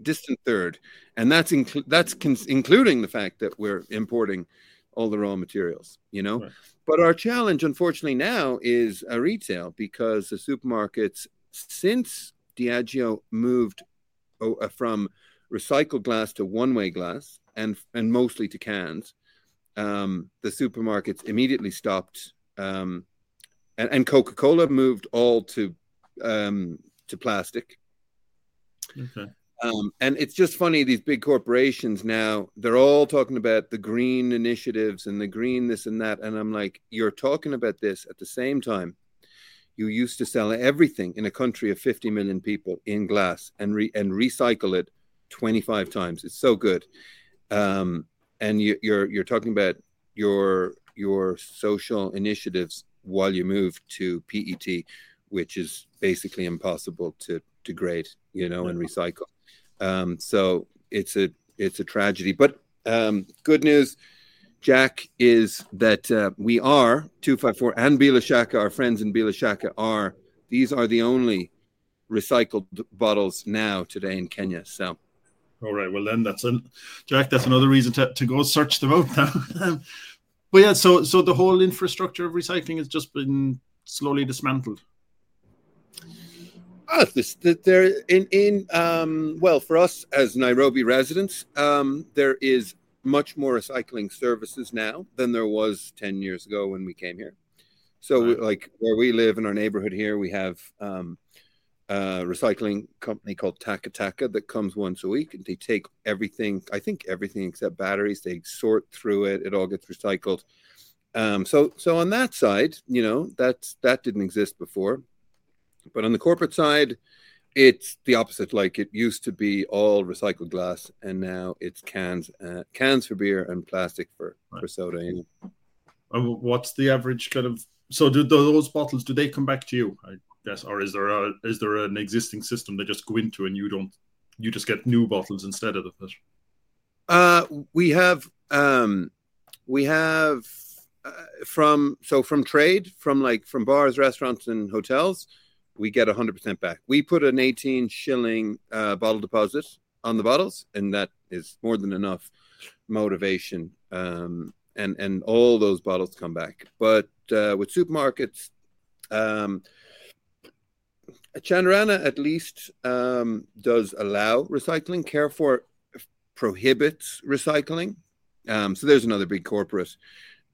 distant third? And that's inclu- that's con- including the fact that we're importing all the raw materials, you know. Right. But our challenge, unfortunately, now is a retail because the supermarkets, since Diageo moved oh, uh, from recycled glass to one-way glass and and mostly to cans, um, the supermarkets immediately stopped um, and, and Coca Cola moved all to um, to plastic. Okay. Um, and it's just funny these big corporations now they're all talking about the green initiatives and the green this and that and i'm like you're talking about this at the same time you used to sell everything in a country of 50 million people in glass and re- and recycle it 25 times it's so good um, and you, you're you're talking about your your social initiatives while you move to PET, which is basically impossible to degrade, you know, and recycle. Um, so it's a it's a tragedy. But um, good news, Jack, is that uh, we are two five four and Bila Shaka, our friends in Bila Shaka are these are the only recycled bottles now today in Kenya. So. All right. Well, then that's a Jack. That's another reason to, to go search them out now. [LAUGHS] but yeah, so so the whole infrastructure of recycling has just been slowly dismantled. Ah, this, there in in um, well for us as Nairobi residents, um, there is much more recycling services now than there was ten years ago when we came here. So, right. like where we live in our neighborhood here, we have um, a recycling company called Taka Taka that comes once a week, and they take everything. I think everything except batteries. They sort through it. It all gets recycled. Um, so, so on that side, you know, that's that didn't exist before. But on the corporate side, it's the opposite. Like it used to be all recycled glass, and now it's cans, uh, cans for beer and plastic for right. for soda. You know? And what's the average kind of? So do those bottles? Do they come back to you? I guess, or is there a is there an existing system they just go into and you don't you just get new bottles instead of it? Uh, we have um, we have uh, from so from trade from like from bars, restaurants, and hotels we get 100% back. We put an 18 shilling uh, bottle deposit on the bottles, and that is more than enough motivation. Um, and and all those bottles come back. But uh, with supermarkets, um, Chandarana at least um, does allow recycling. Carrefour prohibits recycling. Um, so there's another big corporate.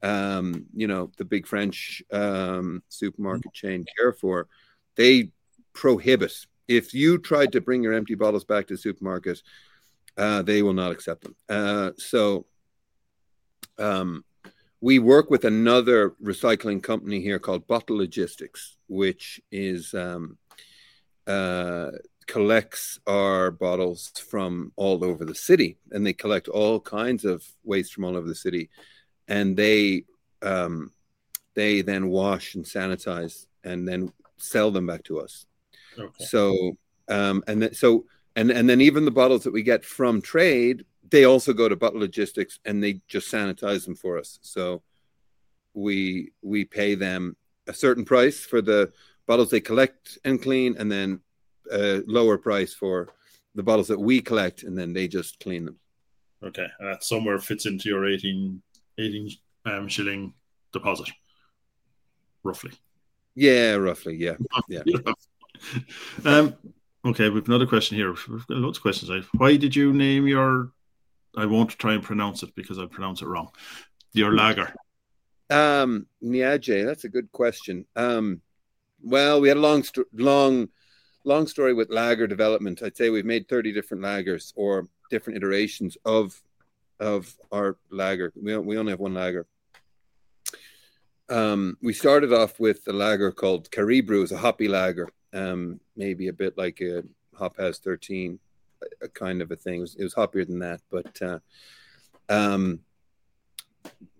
Um, you know, the big French um, supermarket chain Carrefour they prohibit if you tried to bring your empty bottles back to the supermarket, uh, they will not accept them. Uh, so um, we work with another recycling company here called Bottle Logistics, which is um, uh, collects our bottles from all over the city, and they collect all kinds of waste from all over the city, and they um, they then wash and sanitize, and then sell them back to us. Okay. So, um, and then, so, and, and then even the bottles that we get from trade, they also go to bottle logistics and they just sanitize them for us. So we, we pay them a certain price for the bottles they collect and clean, and then a lower price for the bottles that we collect, and then they just clean them. Okay, and that somewhere fits into your 18, 18 um, shilling deposit, roughly. Yeah, roughly. Yeah, yeah. um, okay, we've another question here. We've got lots of questions. Why did you name your? I won't try and pronounce it because I pronounce it wrong. Your lager. Um, Niaje. That's a good question. Um, well, we had a long, long, long story with lager development. I'd say we've made thirty different lagers or different iterations of of our lager. We we only have one lager um, we started off with a lager called Caribru, it's a hoppy lager, um, maybe a bit like a Hop House 13, a, kind of a thing. It was, it was hoppier than that, but uh, um,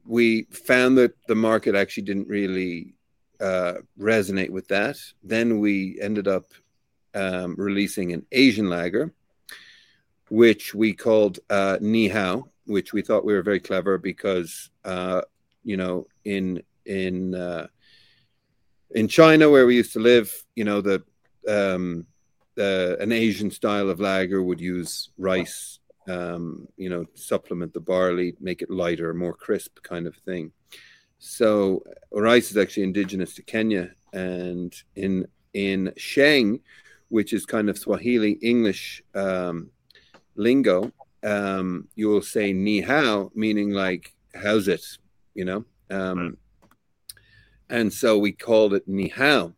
we found that the market actually didn't really uh, resonate with that. Then we ended up um, releasing an Asian lager, which we called uh, which we thought we were very clever because, uh, you know, in in uh, in China where we used to live, you know, the um, uh, an Asian style of lager would use rice, um, you know, supplement the barley, make it lighter, more crisp kind of thing. So rice is actually indigenous to Kenya, and in in Sheng, which is kind of Swahili English um, lingo, um, you will say ni hao, meaning like how's it, you know. Um, and so we called it Ni Hao.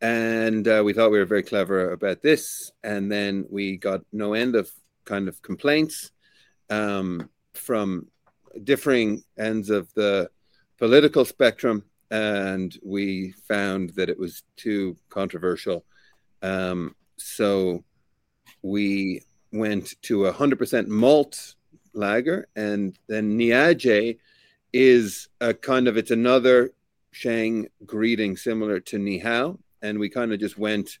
And uh, we thought we were very clever about this. And then we got no end of kind of complaints um, from differing ends of the political spectrum. And we found that it was too controversial. Um, so we went to a 100% malt lager. And then Niaje is a kind of, it's another Sheng greeting similar to Ni Hao, and we kind of just went.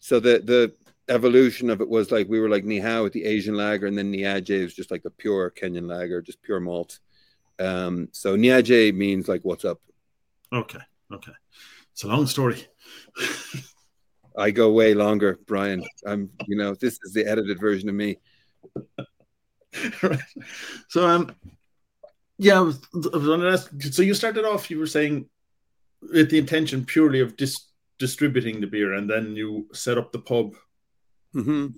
So the the evolution of it was like we were like Ni Hao with the Asian lager, and then Niaje was just like the pure Kenyan lager, just pure malt. Um, so Niaje means like what's up. Okay, okay, it's a long story. I go way longer, Brian. I'm, you know, this is the edited version of me. [LAUGHS] right. So, um, yeah, I was, I was ask, so you started off, you were saying, with the intention purely of dis- distributing the beer, and then you set up the pub mm-hmm.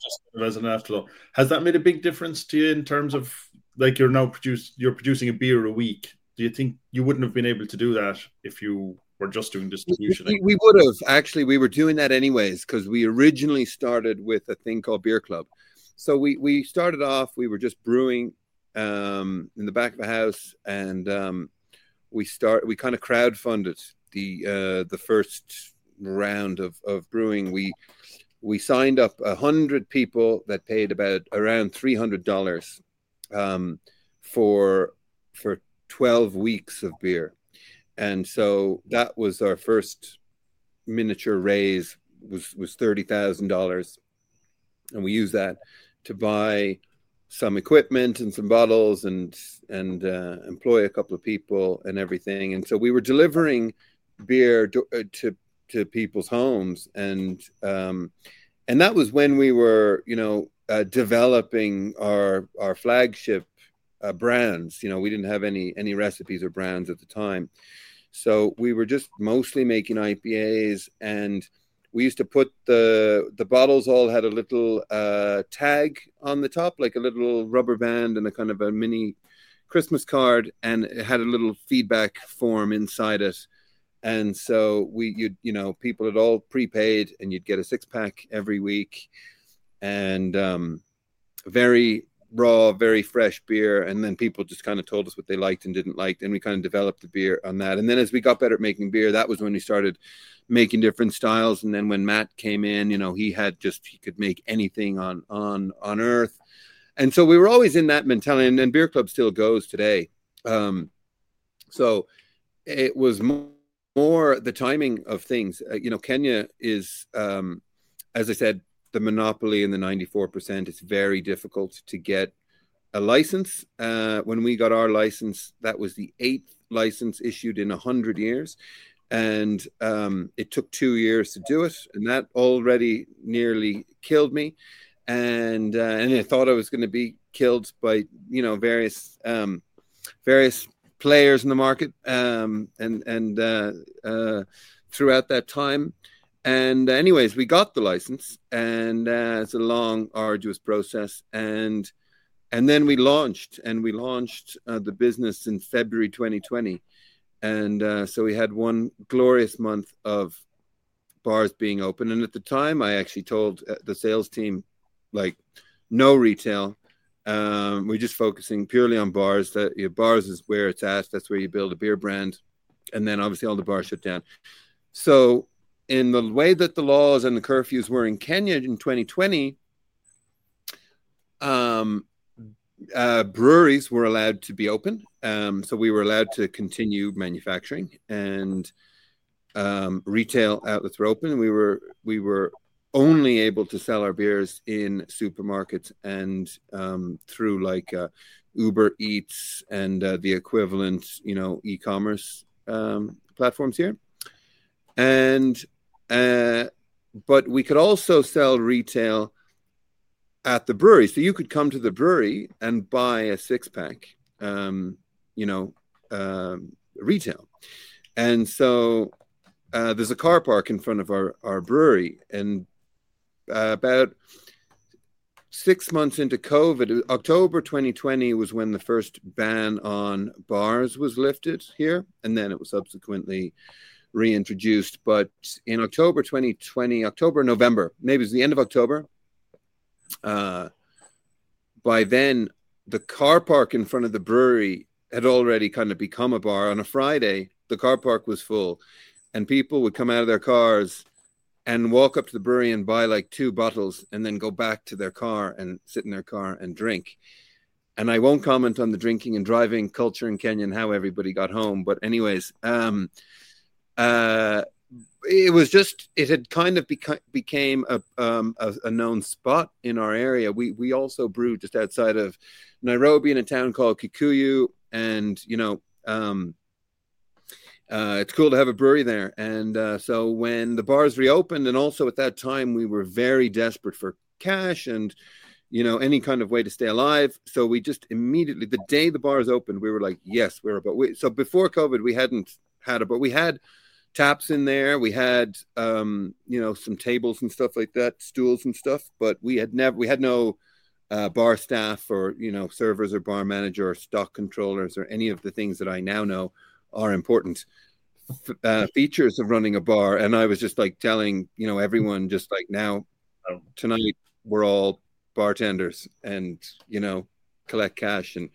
as an afterthought. Has that made a big difference to you in terms of like you're now produce you're producing a beer a week? Do you think you wouldn't have been able to do that if you were just doing distribution? We, we would have actually. We were doing that anyways because we originally started with a thing called Beer Club. So we we started off. We were just brewing um, in the back of the house, and um, we start we kind of crowdfunded the uh, the first round of, of brewing. We we signed up a hundred people that paid about around three hundred dollars um, for for twelve weeks of beer, and so that was our first miniature raise was was thirty thousand dollars, and we used that to buy some equipment and some bottles and and uh, employ a couple of people and everything. And so we were delivering beer to uh, to, to people's homes, and um, and that was when we were, you know, uh, developing our our flagship uh, brands. You know, we didn't have any any recipes or brands at the time, so we were just mostly making IPAs and we used to put the the bottles all had a little uh, tag on the top, like a little rubber band and a kind of a mini Christmas card, and it had a little feedback form inside it. And so we, you you know, people had all prepaid, and you'd get a six pack every week, and um, very raw, very fresh beer. And then people just kind of told us what they liked and didn't like, and we kind of developed the beer on that. And then as we got better at making beer, that was when we started making different styles. And then when Matt came in, you know, he had just he could make anything on on on earth. And so we were always in that mentality, and, and Beer Club still goes today. Um, so it was more, more, the timing of things. Uh, you know, Kenya is, um, as I said, the monopoly and the 94%. It's very difficult to get a license. Uh, when we got our license, that was the eighth license issued in 100 years and um, it took two years to do it, and that already nearly killed me. And uh, and I thought I was going to be killed by you know various um, various players in the market, um, and and uh, uh, throughout that time. And anyways, we got the license, and uh, it's a long, arduous process, and and then we launched, and we launched uh, the business in February 2020 and uh, so we had one glorious month of bars being open. And at the time i actually told uh, the sales team like no retail. Um, we're just focusing purely on bars. That your bars is where it's at. That's where you build a beer brand. And then obviously all the bars shut down. So in the way that the laws and the curfews were in kenya in 2020 um, uh, breweries were allowed to be open, um, so we were allowed to continue manufacturing, and um, retail outlets were open. We were we were only able to sell our beers in supermarkets and um, through like uh, Uber Eats and uh, the equivalent, you know, e-commerce um, platforms here, and uh, but we could also sell retail at the brewery. So you could come to the brewery and buy a six pack, um, you know, um, retail. And so uh, there's a car park in front of our, our brewery. And uh, about six months into COVID, October 2020 was when the first ban on bars was lifted here, and then it was subsequently reintroduced. But in October 2020, October, November, maybe it was the end of October, uh, by then the car park in front of the brewery had already kind of become a bar. On a Friday, the car park was full, and people would come out of their cars and walk up to the brewery and buy like two bottles and then go back to their car and sit in their car and drink. And I won't comment on the drinking and driving culture in Kenya and how everybody got home. But, anyways, um, uh, it was just it had kind of beca- became a, um, a, a known spot in our area. We we also brewed just outside of Nairobi in a town called Kikuyu, and you know um, uh, it's cool to have a brewery there. And uh, so when the bars reopened, and also at that time we were very desperate for cash and you know any kind of way to stay alive. So we just immediately the day the bars opened, we were like, yes, we're about. We, so before COVID, we hadn't had it, but we had taps in there. We had um, you know some tables and stuff like that, stools and stuff, but we had never we had no uh, bar staff or you know servers or bar manager or stock controllers or any of the things that I now know are important uh, features of running a bar. And I was just like telling you know everyone just like now oh. tonight we're all bartenders and you know collect cash and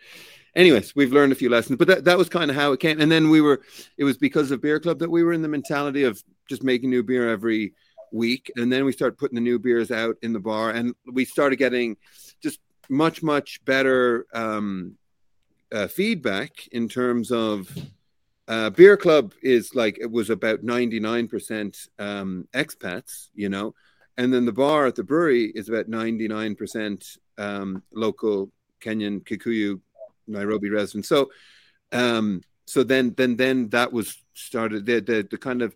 anyways, we've learned a few lessons, but that, that was kind of how it came. And then we were, it was because of Beer Club that we were in the mentality of just making new beer every week. And then we started putting the new beers out in the bar and we started getting just much, much better um, uh, feedback in terms of uh, Beer Club is like, it was about 99% um, expats, you know, and then the bar at the brewery is about 99% um, local Kenyan Kikuyu Nairobi resident. So, um, so then, then, then that was started. The, the, the kind of,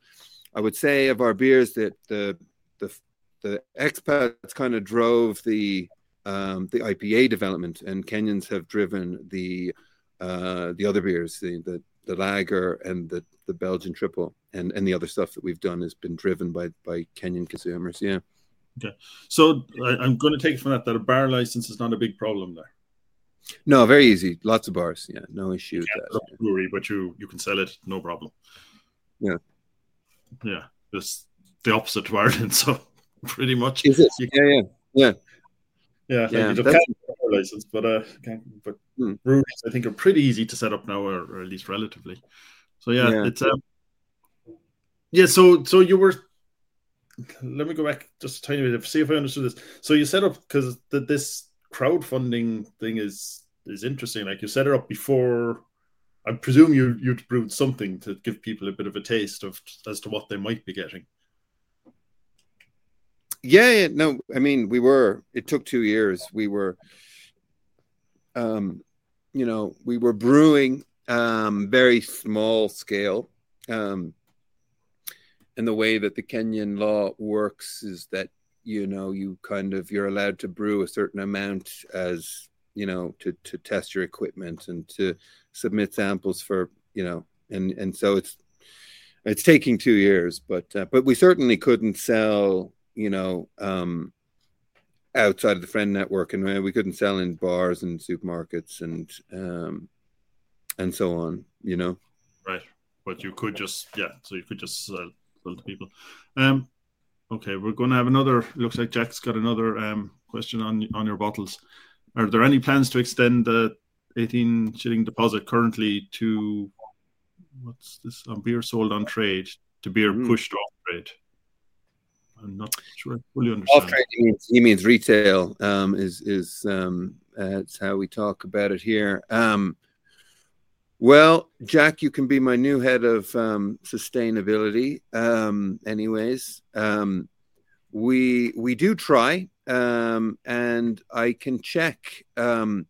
I would say, of our beers that the, the, the expats kind of drove the, um, the IPA development, and Kenyans have driven the, uh, the other beers, the, the, the lager and the, the Belgian triple, and, and the other stuff that we've done has been driven by, by Kenyan consumers. Yeah. Okay. So I, I'm going to take from that that a bar license is not a big problem there. No, very easy. Lots of bars. Yeah, no issue with that. Brewery, but you you can sell it, no problem. Yeah, yeah. Just the opposite to Ireland. [LAUGHS] So pretty much. Is it? You, yeah, yeah, yeah. Yeah, like yeah, you a license, but uh, but hmm. breweries I think are pretty easy to set up now, or, or at least relatively. So yeah, yeah. it's um, yeah. So so you were. Let me go back just a tiny bit. See if I understood this. So you set up because this crowdfunding thing is is interesting. Like you set it up before. I presume you you'd brewed something to give people a bit of a taste of as to what they might be getting. Yeah, yeah, no, I mean we were. It took two years. We were, um, you know, we were brewing um, very small scale. Um, and the way that the Kenyan law works is that you know you kind of you're allowed to brew a certain amount as you know to to test your equipment and to submit samples for you know and and so it's it's taking two years but uh, but we certainly couldn't sell you know um outside of the friend network and uh, we couldn't sell in bars and supermarkets and um and so on you know? Right but you could just yeah so you could just sell, sell to people. Um Okay, we're going to have another. Looks like Jack's got another um, question on on your bottles. Are there any plans to extend the 18 shilling deposit currently to what's this on beer sold on trade to beer mm. pushed off trade? I'm not sure I fully understand. Off trade, he means, he means retail. Um, is is um, that's how we talk about it here. Um, well, Jack, you can be my new head of um, sustainability. Um, anyways, um, we we do try, um, and I can check. Um,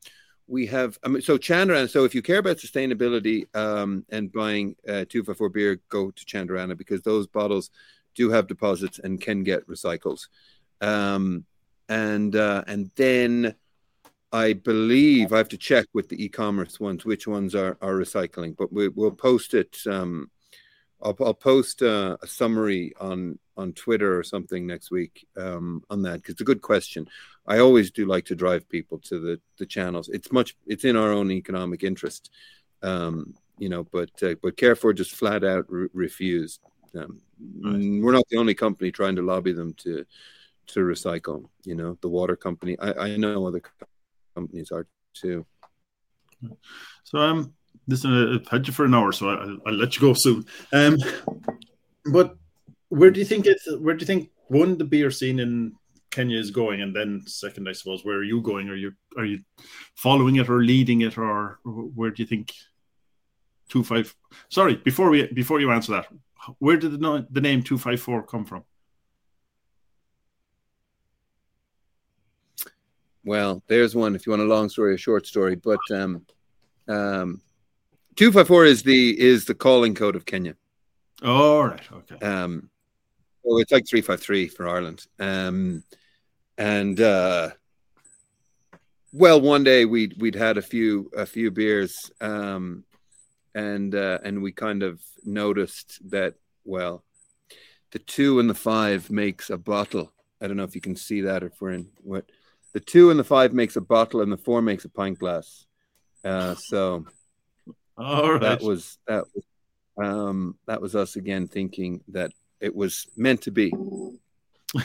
we have I mean, so Chandarana. So if you care about sustainability um, and buying uh, two five four beer, go to Chandarana because those bottles do have deposits and can get recycled. Um and uh, and then I believe I have to check with the e-commerce ones which ones are, are recycling, but we, will post it. Um, I'll, I'll post uh, a summary on on Twitter or something next week um, on that because it's a good question. I always do like to drive people to the the channels. It's much it's in our own economic interest, um, you know. But uh, but Carrefour just flat out re- refused. Um, right. We're not the only company trying to lobby them to to recycle. You know, the water company. I, I know other companies are too. So um, listen, uh, I've had you for an hour, so I, will let you go soon. Um, but where do you think it's? Where do you think one the beer scene in Kenya is going, and then second, I suppose, where are you going? Are you are you following it or leading it, or where do you think? Two five. Sorry, before we before you answer that, where did the, the name two five four come from? Well, there's one. If you want a long story, a short story, but um, um, two five four is the is the calling code of Kenya. All right. Okay. Um, so it's like three five three for Ireland. Um, and uh, well, one day we'd we'd had a few a few beers, um, and uh, and we kind of noticed that well, the two and the five makes a bottle. I don't know if you can see that or if we're in what the two and the five makes a bottle, and the four makes a pint glass. Uh, so all right. that was that was um, that was us again thinking that it was meant to be.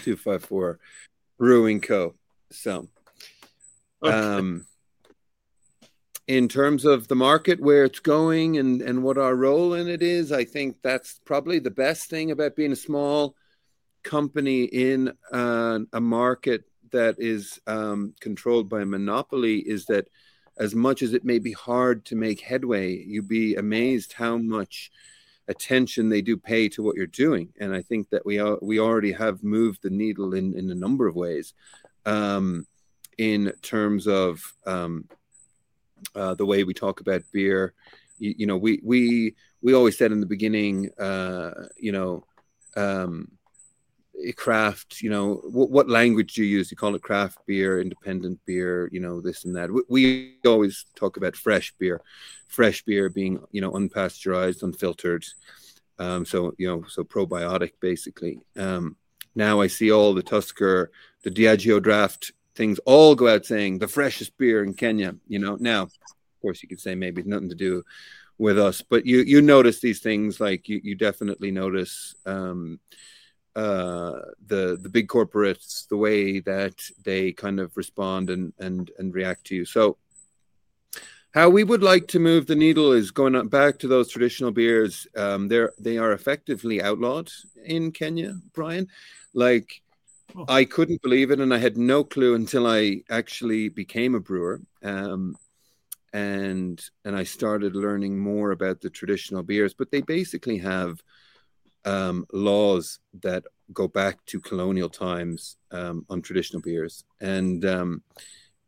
Two five four Brewing Co. So, um, in terms of the market, where it's going, and and what our role in it is, I think that's probably the best thing about being a small company in uh, a market that is um, controlled by a monopoly is that as much as it may be hard to make headway, you'd be amazed how much attention they do pay to what you're doing. And I think that we are, we already have moved the needle in, in a number of ways um, in terms of um, uh, the way we talk about beer. You, you, know, we, we, we always said in the beginning, uh, you know, um, craft you know what, what language do you use? You call it craft beer independent beer you know this and that. We, we, always talk about fresh beer fresh beer being you know unpasteurized unfiltered um, so you know so probiotic basically. Um, now i see all the tusker the diageo draft things all go out saying the freshest beer in kenya you know. Now of course you could say maybe nothing to do with us but you you notice these things like you, you definitely notice um, uh, the the big corporates, the way that they kind of respond and and and react to you. So, how we would like to move the needle is going back to those traditional beers. Um, they're they are effectively outlawed in Kenya, Brian. Like. Oh. I couldn't believe it, and I had no clue until I actually became a brewer. Um, and and I started learning more about the traditional beers. But they basically have um, laws that go back to colonial times um, on traditional beers, and um,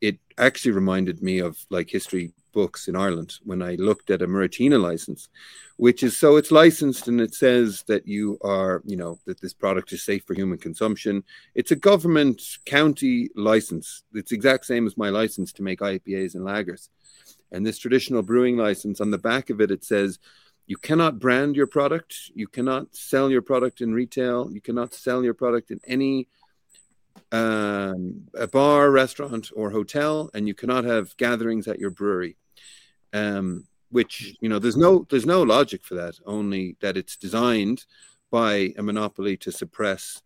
it actually reminded me of like history books in Ireland when I looked at a Muratina license, which is so it's licensed and it says that you are, you know, that this product is safe for human consumption. It's a government county license. It's exact same as my license to make IPAs and lagers. And this traditional brewing license on the back of it, it says you cannot brand your product. You cannot sell your product in retail. You cannot sell your product in any um, a bar restaurant or hotel and you cannot have gatherings at your brewery. Um, which you know there's no there's no logic for that only that it's designed by a monopoly to suppress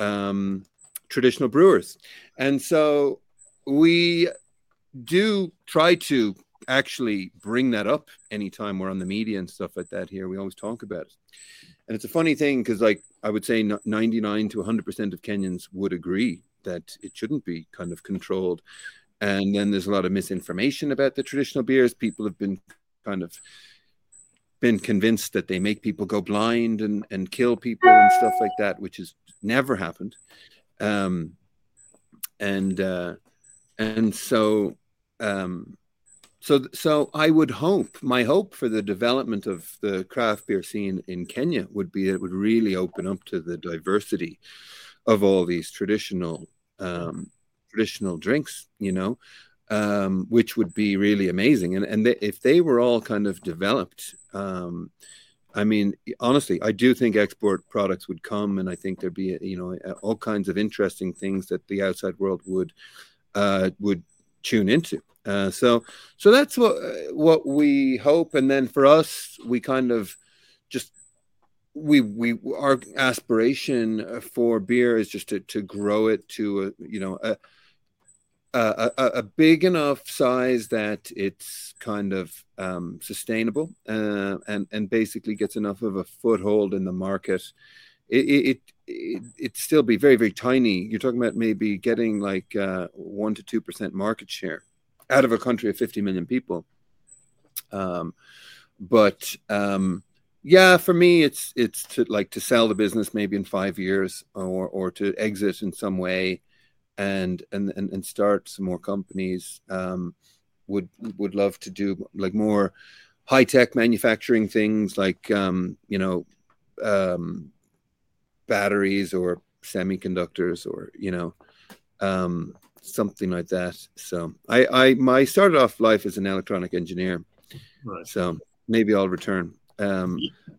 um, traditional brewers. And so we do try to actually bring that up anytime we're on the media and stuff like that here. We always talk about it. And it's a funny thing because, like, I would say 99 to 100% of Kenyans would agree that it shouldn't be kind of controlled. And then there's a lot of misinformation about the traditional beers. People have been kind of been convinced that they make people go blind and, and kill people and stuff like that, which has never happened. Um, and uh, and so um, so, so I would hope, my hope for the development of the craft beer scene in Kenya would be that it would really open up to the diversity of all these traditional, um, traditional drinks, you know, um, which would be really amazing. And and they, if they were all kind of developed um, I mean, honestly, I do think export products would come, and I think there'd be, you know, all kinds of interesting things that the outside world would uh, would tune into. Uh, so, so that's what what we hope, and then for us, we kind of just we we our aspiration for beer is just to to grow it to a you know a a, a, a big enough size that it's kind of um, sustainable uh, and and basically gets enough of a foothold in the market. It it, it it still be very very tiny. You're talking about maybe getting like uh, one to two percent market share out of a country of 50 million people. Um, but um, yeah, for me, it's it's to like to sell the business maybe in five years or or to exit in some way and and and, and start some more companies. Um, would would love to do like more high tech manufacturing things, like um, you know, um, batteries or semiconductors, or you know, um, something like that. So I I my started off life as an electronic engineer, right. so maybe I'll return. Um,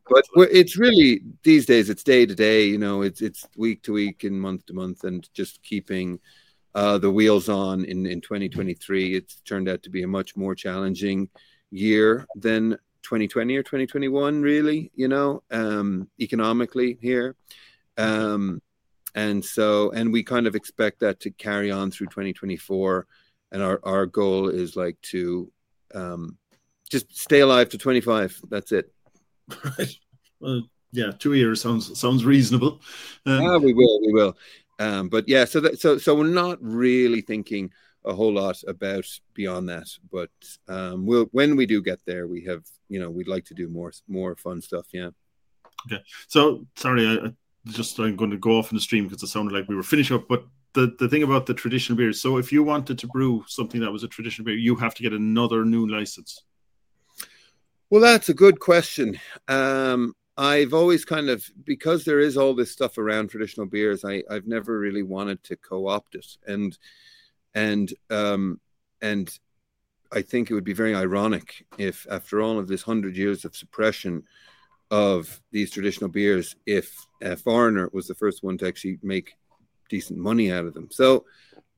but it's really these days it's day to day. You know, it's it's week to week and month to month, and just keeping uh, the wheels on in in 2023. It's turned out to be a much more challenging year than 2020 or 2021. Really, you know, um, economically here. Um, and so, and we kind of expect that to carry on through 2024. And our, our goal is like to um, just stay alive to 25. That's it. Right. Well, yeah, two years sounds sounds reasonable. Um, yeah, we will, we will. Um, but yeah, so that, so so we're not really thinking a whole lot about beyond that. But um, we'll when we do get there, we have you know we'd like to do more more fun stuff. Yeah. Okay. So sorry, I, I just I'm going to go off in the stream because it sounded like we were finished up. But the the thing about the traditional beers. So if you wanted to brew something that was a traditional beer, you have to get another new license. Well, that's a good question. Um, I've always kind of because there is all this stuff around traditional beers. I I've never really wanted to co-opt it, and and um, and I think it would be very ironic if, after all of this hundred years of suppression of these traditional beers, if a foreigner was the first one to actually make decent money out of them. So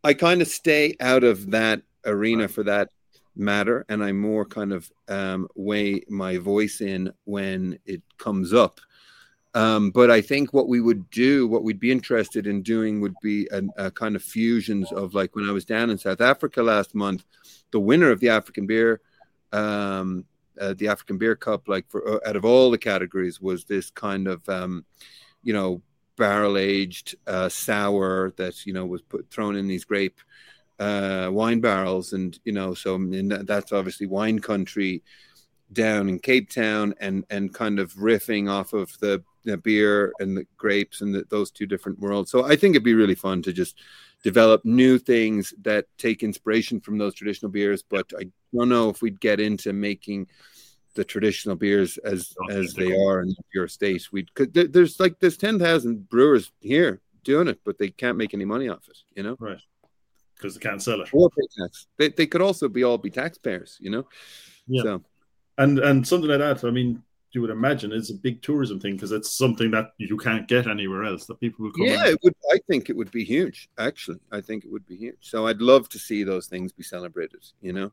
I kind of stay out of that arena for that matter and I more kind of um, weigh my voice in when it comes up. Um, but I think what we would do, what we'd be interested in doing, would be a, a, kind of fusions of like when I was down in South Africa last month, the winner of the African beer, um, uh, the African Beer Cup, like for uh, out of all the categories, was this kind of, um, you know, barrel aged uh, sour that you know was put thrown in these grape uh, wine barrels, and you know, so that's obviously wine country down in Cape Town, and and kind of riffing off of the, the beer and the grapes and the, those two different worlds. So I think it'd be really fun to just develop new things that take inspiration from those traditional beers. But I don't know if we'd get into making the traditional beers as as they are in your state. We could there's like there's ten thousand brewers here doing it, but they can't make any money off it. You know, right? because they can't sell it. Or pay tax. They, they could also be all be taxpayers, you know. Yeah. So. And and something like that. I mean, you would imagine is a big tourism thing because it's something that you can't get anywhere else that people will come. Yeah, it would. I think it would be huge. Actually, I think it would be huge. So I'd love to see those things be celebrated. You know.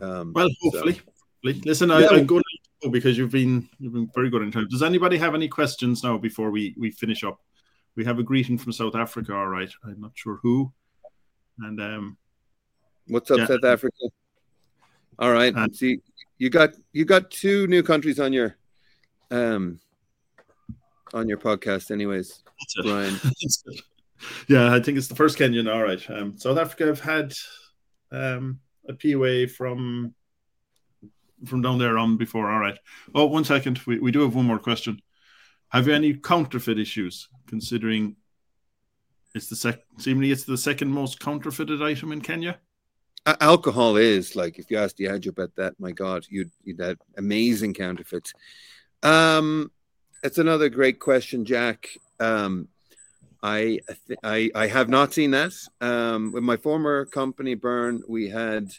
Um, well, hopefully. So. Listen, yeah. I, am going to go because you've been you've been very good in time. Does anybody have any questions now before we we finish up? We have a greeting from South Africa. All right, I'm not sure who. And um, what's up, yeah. South Africa? All right. And, See, you got you got two new countries on your um on your podcast, anyways, Brian. [LAUGHS] yeah, I think it's the first Kenyan. All right. Um, South Africa have had um, a POA from from down there on before. All right. Oh, one second. We, we do have one more question. Have you any counterfeit issues considering it's the sec- seemingly it's the second most counterfeited item in Kenya. Uh, alcohol is like if you ask the edge about that, my God, you'd you'd have amazing counterfeits. Um, it's another great question, Jack. Um, I, I I have not seen that. Um, with my former company, Burn, we had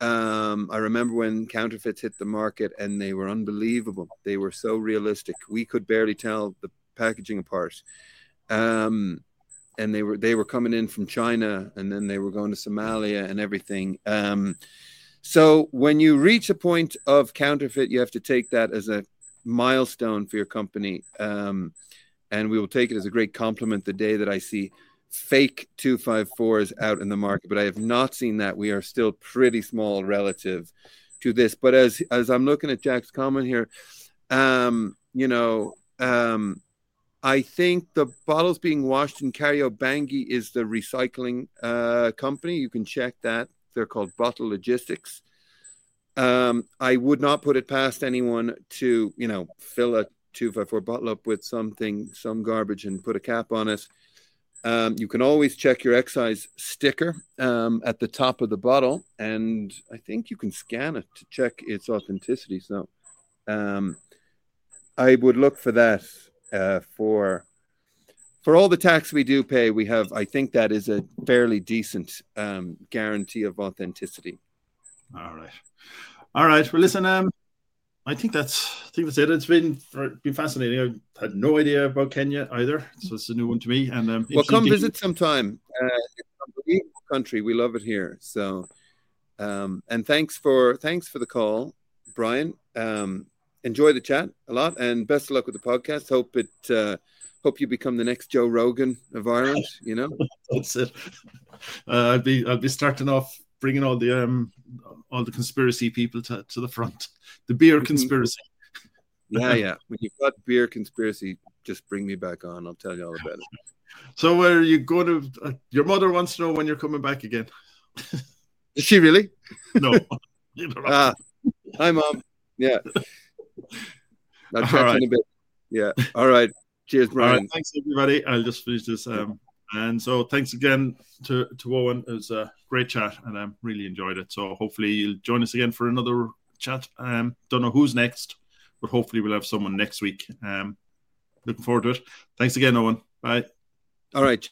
Um, I remember when counterfeits hit the market and they were unbelievable. They were so realistic. We could barely tell the packaging apart. Um, and they were they were coming in from China and then they were going to Somalia and everything. Um, so when you reach a point of counterfeit, you have to take that as a milestone for your company. Um, and we will take it as a great compliment the day that I see fake 254s out in the market, but I have not seen that. We are still pretty small relative to this. But as as I'm looking at Jack's comment here, um, you know, um, I think the bottles being washed in Kariobangi is the recycling uh, company. You can check that. They're called Bottle Logistics. Um, I would not put it past anyone to, you know, fill a 254 bottle up with something, some garbage, and put a cap on it. Um, you can always check your excise sticker um, at the top of the bottle, and I think you can scan it to check its authenticity. So um, I would look for that uh, for for all the tax we do pay. We have, I think, that is a fairly decent um, guarantee of authenticity. All right, all right. Well, listen, um, I think that's I think that's it. It's been been fascinating. I had no idea about Kenya either, so it's a new one to me. And um, well, come visit sometime. Uh, unbelievable country. We love it here. So, um, and thanks for thanks for the call, Brian. Um, enjoy the chat a lot, and best of luck with the podcast. Hope it. Uh, hope you become the next Joe Rogan of Ireland. You know, [LAUGHS] that's it. Uh, I'll be I'll be starting off bringing all the um all the conspiracy people to, to the front. [LAUGHS] The beer conspiracy. [LAUGHS] yeah, yeah. When you've got beer conspiracy, just bring me back on. I'll tell you all about it. [LAUGHS] So, where are you going to? Uh, your mother wants to know when you're coming back again. Is she really? No. ah, hi, mom. Yeah. I'll right. in a bit. Yeah. All right. Cheers, Brian. Thanks, everybody. I'll just finish this. Um, and so thanks again to, to Eoin. It was a great chat and I um, really enjoyed it. So hopefully you'll join us again for another chat. Um, don't know who's next, but hopefully we'll have someone next week. Um, looking forward to it. Thanks again, Eoin. Bye. All right.